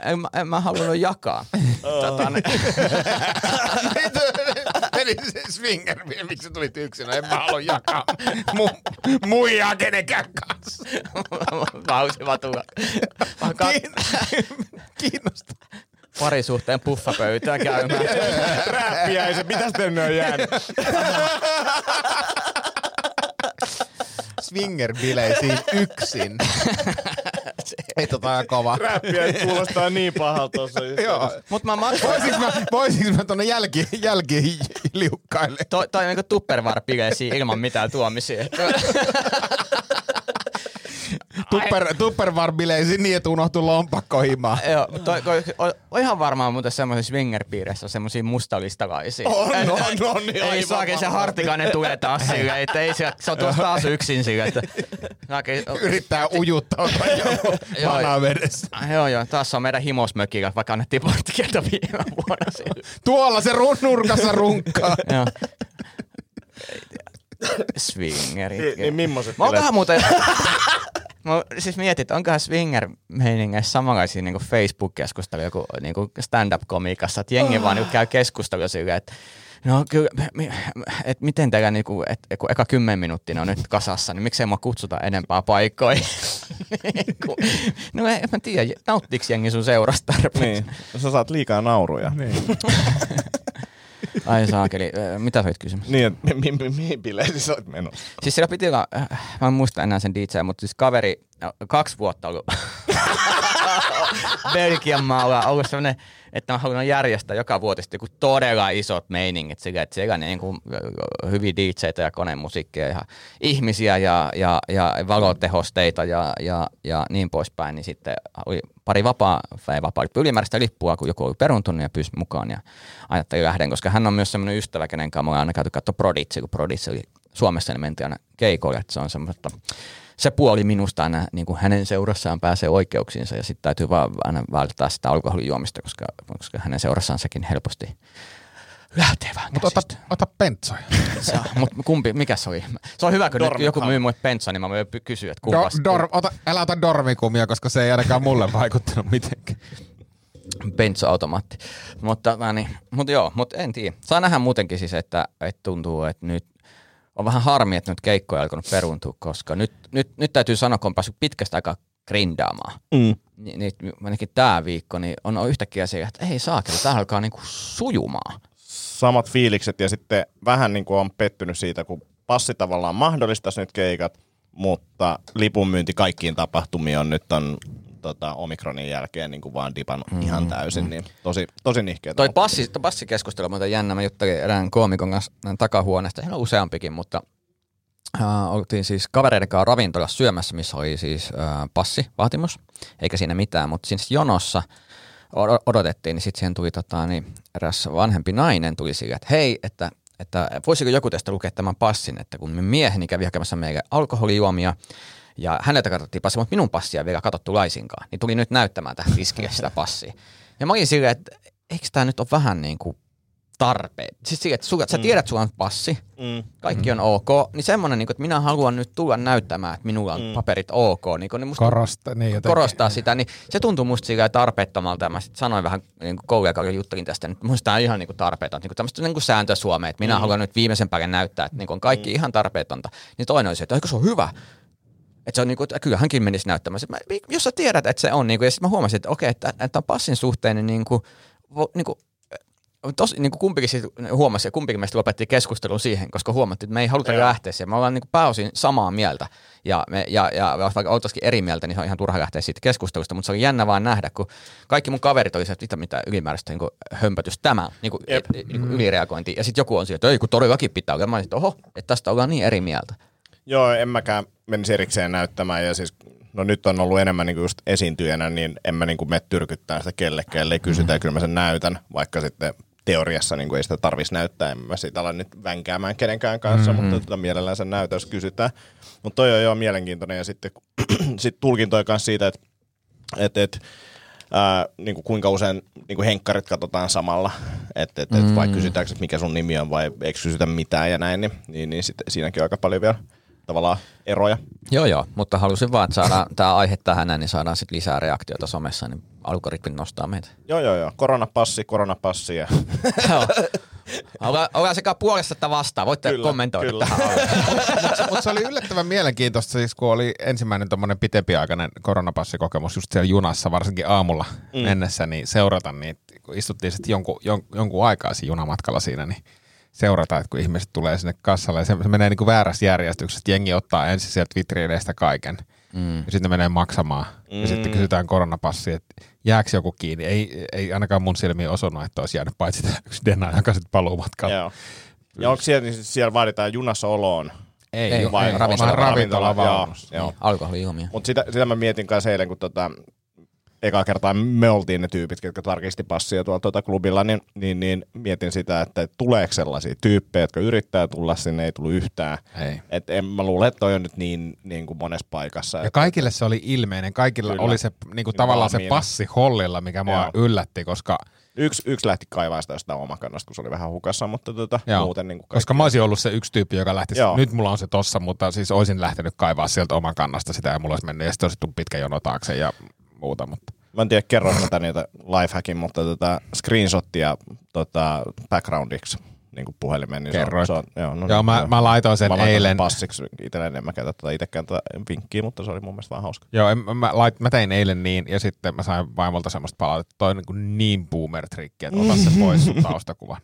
En, en mä halunnut jakaa. Tota, niin- Meni se swinger, miksi sä tulit yksin? No en mä halua jakaa mu- muijaa kenenkään kanssa. Kausivatula. Mä kat- Kiinnostaa. parisuhteen puffapöytään käymään. Räppiäisen, mitäs tänne on jäänyt? Swinger-bileisiin yksin. Ei tota aika kova. Räppiäisen kuulostaa niin pahalta tuossa Joo. Mut mä maksoin. Voisinko mä, voisinko mä tonne jälki, jälki liukkaille? Toi, toi on niinku tupperware-bileisiä ilman mitään tuomisia. Tupper, tupperware-bileisiin niin, että unohtuu lompakko himaan. Joo, toi, on, on ihan varmaan muuten semmoisessa swinger-piirissä on semmosia mustalistalaisia. On, on, et- on, niin Ei saakin se hartikainen tulee taas sille, että ei se, se on tuossa taas yksin sille, että saakin, Yrittää ujuttaa joku Joo. vanavedessä. Joo, joo, taas on meidän himosmökillä, vaikka annettiin parttikieltä viime vuonna sille. Tuolla se run, nurkassa runkkaa. Joo. Swingerit. Niin, niin millaiset Mä onkohan bileet? muuten... Mä siis mietin, että onkohan swinger-meiningeissä samanlaisia niin Facebook-keskusteluja kuin, niin kuin stand-up-komikassa, että jengi vaan niin käy keskustelua silleen, että No kyllä, että miten teillä niinku, että kun eka kymmen minuuttia on nyt kasassa, niin miksei mua kutsuta enempää paikkoihin? Niinku, no en mä tiedä, nauttiiko jengi sun seurasta tarpeeksi? Niin, sä saat liikaa nauruja. Niin, Ai saakeli, mitä sä olit kysymys? niin että mi- mi- mihin bileisiin sä oot menossa? Siis siellä piti olla, äh, mä en muista enää sen DJ, mutta siis kaveri, kaksi vuotta ollut. Belgian maalla ollut sellainen, että mä haluan järjestää joka vuosi sitten joku todella isot meiningit sillä, että siellä niin kuin hyviä DJtä ja konemusiikkia ja ihmisiä ja, ja, ja valotehosteita ja, ja, ja niin poispäin, niin sitten oli pari vapaa, ei vapaa, ylimääräistä lippua, kun joku oli peruntunut ja pyysi mukaan ja ajattelin lähden, koska hän on myös semmoinen ystävä, kenen kanssa me aina käyty katsoa Proditsi, kun Proditsi oli Suomessa, niin mentiin aina keikoille, että se on semmoista se puoli minusta aina niin kuin hänen seurassaan pääsee oikeuksiinsa ja sitten täytyy vaan aina välttää sitä alkoholijuomista, koska, koska hänen seurassaan sekin helposti lähtee vähän Mutta ota, ota pentsoja. Mutta kumpi, mikä se oli? Se on hyvä, kun nyt joku myy mulle pentsa, niin mä voin kysyä, että Do, kumpas. dor, ota, älä ota dormikumia, koska se ei ainakaan mulle vaikuttanut mitenkään. benzo-automaatti. Mutta, mä niin, mutta joo, mutta en tiedä. Saa nähdä muutenkin siis, että, että tuntuu, että nyt on vähän harmi, että nyt keikkoja on alkanut peruntua, koska nyt, nyt, nyt täytyy sanoa, kun on päässyt pitkästä aikaa grindaamaan. Mm. Niin, niin ainakin tämä viikko, niin on yhtäkkiä se, että ei saakeli, tämä alkaa niinku sujumaan. Samat fiilikset ja sitten vähän niin kuin on pettynyt siitä, kun passi tavallaan mahdollistaisi nyt keikat, mutta lipunmyynti kaikkiin tapahtumiin on nyt on tota, omikronin jälkeen niin kuin vaan dipannut mm, ihan täysin, niin tosi, tosi nihkeä. Toi passi, toi passikeskustelu on muuten jännä. Mä juttelin erään koomikon kanssa takahuoneesta. Heillä on useampikin, mutta äh, oltiin siis kavereiden kanssa ravintolassa syömässä, missä oli siis äh, passivaatimus, eikä siinä mitään, mutta siinä jonossa odotettiin, niin sitten siihen tuli tota, niin eräs vanhempi nainen tuli sille, että hei, että, että voisiko joku teistä lukea tämän passin, että kun mieheni kävi hakemassa meille alkoholijuomia, ja häneltä katsottiin passi, mutta minun passia ei vielä katsottu laisinkaan. Niin tuli nyt näyttämään tähän tiskille sitä passia. Ja mä olin silleen, että eikö tämä nyt ole vähän niin kuin tarpeen. Siis silleen, että sulla, sä tiedät, että sulla on passi, Mm. kaikki on ok, niin semmoinen, niin kuin, että minä haluan nyt tulla näyttämään, että minulla on paperit ok, niin, kuin, niin musta Korosta, niin jotenkin. korostaa sitä, niin se tuntuu musta sillä tarpeettomalta, ja mä sitten sanoin vähän niin kuin kollegalle juttelin tästä, että musta tämä on ihan niin kuin tarpeetonta, niin kuin tämmöistä niin kuin sääntö Suomeen, että minä mm. haluan nyt viimeisen päälle näyttää, että niin kuin on kaikki mm. ihan tarpeetonta. Niin toinen oli se, että eikö se on hyvä, että se on niinku, että kyllä hänkin menisi näyttämään. Mä, jos sä tiedät, että se on, niinku, ja sitten mä huomasin, että okei, että, että on passin suhteen, niin niinku, vo, niinku, tos, niinku kumpikin sit huomasi, ja kumpikin meistä lopetti keskustelun siihen, koska huomattiin, että me ei haluta Joo. lähteä siihen. Me ollaan niinku pääosin samaa mieltä, ja, me, ja, ja vaikka oltaisikin eri mieltä, niin se on ihan turha lähteä siitä keskustelusta, mutta se oli jännä vaan nähdä, kun kaikki mun kaverit oli se, että mitä, mitä ylimääräistä niinku hömpötys tämä, niinku, Jep. e, niinku ylireagointi, ja sitten joku on siellä, että ei kun todellakin pitää olla. Mä olin, että oho, että tästä ollaan niin eri mieltä. Joo, en mäkään menisi erikseen näyttämään ja siis no nyt on ollut enemmän niin just esiintyjänä, niin en mä niin kuin mene tyrkyttää sitä kellekään, ellei kysytä ja kyllä mä sen näytän, vaikka sitten teoriassa niin kuin ei sitä tarvitsisi näyttää, en mä siitä ala nyt vänkäämään kenenkään kanssa, mm-hmm. mutta tota, mielellään sen näytän, jos kysytään. Mutta toi on jo mielenkiintoinen ja sitten sit tulkintoja kanssa siitä, että et, et, ää, niin kuin kuinka usein niin kuin henkkarit katsotaan samalla, että et, et, vai kysytäänkö, että mikä sun nimi on vai eikö kysytä mitään ja näin, niin, niin, niin sitten siinäkin on aika paljon vielä tavallaan eroja. Joo, joo, mutta halusin vaan, että saadaan tämä aihe tähän, niin saadaan sitten lisää reaktioita somessa, niin algoritmit nostaa meitä. Joo, joo, joo. Koronapassi, koronapassi ja ollaan, ollaan sekä puolesta että vastaan. Voitte Kyllä, kommentoida kyllä. kyllä. tähän. Mutta mut se oli yllättävän mielenkiintoista, siis kun oli ensimmäinen tuommoinen pitempiaikainen koronapassikokemus just siellä junassa, varsinkin aamulla mm. mennessä, niin seurata niitä, kun istuttiin sitten jonkun, jon, jonkun aikaa siinä junamatkalla siinä, niin seurata, että kun ihmiset tulee sinne kassalle, ja se, se menee niin kuin väärässä järjestyksessä, että jengi ottaa ensin sieltä vitriineistä kaiken, mm. ja sitten ne menee maksamaan, mm. ja sitten kysytään koronapassi, että jääkö joku kiinni. Ei, ei ainakaan mun silmiin osunut, että olisi jäänyt paitsi tämä yksi Dena, joka sitten paluumatkalla. Joo. Ja onko siellä, niin siellä vaaditaan junassa oloon? Ei, Ei, ei vai- vai, ravintola- ravintola, ravintolavaunussa. Joo, joo. Alkoholijuomia. Mutta sitä, sitä mä mietin kanssa eilen, kun tota, eka kertaa me oltiin ne tyypit, jotka tarkisti passia tuolla tuota klubilla, niin, niin, niin mietin sitä, että tuleeko sellaisia tyyppejä, jotka yrittää tulla sinne, ei tullut yhtään. Ei. Et en, mä luulen, että toi on nyt niin, niin kuin monessa paikassa. Ja että- kaikille se oli ilmeinen. Kaikilla Kyllä. oli se niin kuin Niin tavallaan se valmiina. passi hollilla, mikä mua Joo. yllätti, koska, Yksi, yksi lähti kaivaa sitä jostain omakannasta, kun se oli vähän hukassa, mutta tota, joo, muuten niin kuin koska mä olisin ollut se yksi tyyppi, joka lähti, Joo. nyt mulla on se tossa, mutta siis olisin lähtenyt kaivaa sieltä oman kannasta sitä ja mulla olisi mennyt ja sitten olisi tullut pitkä jono taakse ja muuta, mutta Mä en tiedä, kerron tätä niitä lifehackin, mutta tota, screenshottia tota, backgroundiksi niin kuin puhelimeen. Niin Kerroit. Se on, se on, joo, no Joo, niin, mä- mä laitoin sen mä laitoin eilen. passiksi itselleen, en mä käytä tätä itsekään tätä vinkkiä, mutta se oli mun mielestä vaan hauska. joo, en, mä, lait, mä tein eilen niin ja sitten mä sain vaimolta semmoista palautetta, että toi on niin, kuin niin boomer-trikki, että ota se pois sun taustakuvan.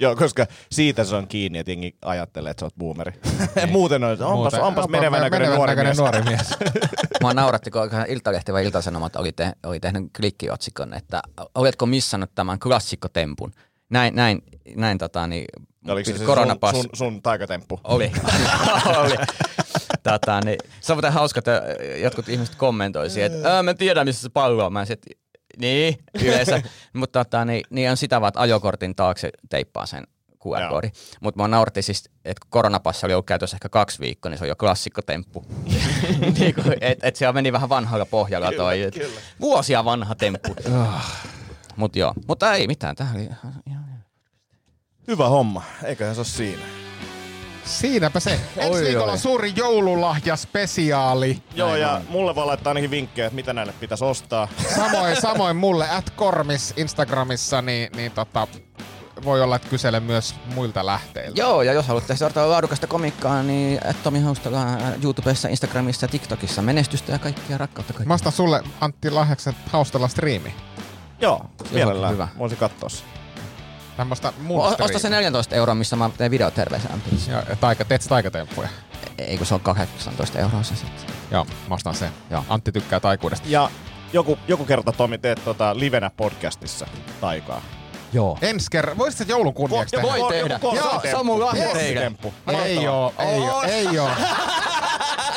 Joo, koska siitä se on kiinni, että jengi ajattelee, että sä oot boomeri. Muuten on, että onpas, Muuten- onpas menevän näköinen nuori mies. nuori mies. Mua nauratti, kun Iltalehti vai Iltasanomat oli, te, oli tehnyt klikkiotsikon, että oletko missannut tämän klassikkotempun. Näin, näin, näin tota, niin, Oliko se, se sun, koronapass- sun, sun taikatemppu? Oli. oli. Tätä, niin, se on muuten hauska, että jotkut ihmiset kommentoi siihen, että "Ää, mä tiedän, missä se pallo on. Mä sit, niin, yleensä. Mutta tota, niin, niin on sitä vaan, että ajokortin taakse teippaa sen QR-koodi. Mutta mua nauratti siis, että kun koronapassi oli ollut käytössä ehkä kaksi viikkoa, niin se on jo klassikkotemppu. niin kuin, et, et siellä meni vähän vanhalla pohjalla toi. Et, vuosia vanha temppu. Mutta joo, mutta ei mitään. Tähän oli ihan, ihan Hyvä homma, eiköhän se ole siinä. Siinäpä se. Ensi Oi, viikolla oi. suuri joululahja spesiaali. Joo, ja mulle voi laittaa ainakin vinkkejä, että mitä näille pitäisi ostaa. Samoin, samoin mulle at Kormis Instagramissa, niin, niin tota, voi olla, että kyselen myös muilta lähteiltä. Joo, ja jos haluatte seurata laadukasta komikkaa, niin at Tomi Haustala YouTubessa, Instagramissa ja TikTokissa. Menestystä ja kaikkia rakkautta kaikille. Mä ostan sulle Antti lahjaksi haustella striimi. Joo, mielellään. hyvä. Voisin katsoa O- striimi. Osta se 14 euroa, missä mä teen videoterveisämpiin. Ja, ja taika, teet sä taikatemppuja? Ei kun se on 18 euroa se sitten. Joo, mä ostan sen. Joo. Antti tykkää taikuudesta. Ja joku, joku kerta Tomi teet tota livenä podcastissa taikaa. Joo. Ensi kerran, voisit sä joulun kunniaksi Joku- tehdä? Voi tehdä. Joo, se on mun lahja teille. Ei oo, ei oo, ei oo.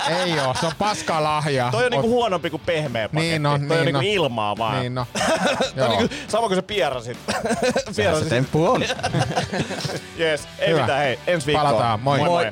Ei oo, se on paska lahja. Toi on niinku huonompi kuin pehmeä paketti. Niin on, Toi on niin niinku on. ilmaa vaan. Niin no. Toi on niinku sama kuin se pierasit. Se pierasit. temppu on. Jees, ei Hyvä. mitään, hei. Ensi viikkoon. Palataan, moi. moi. moi.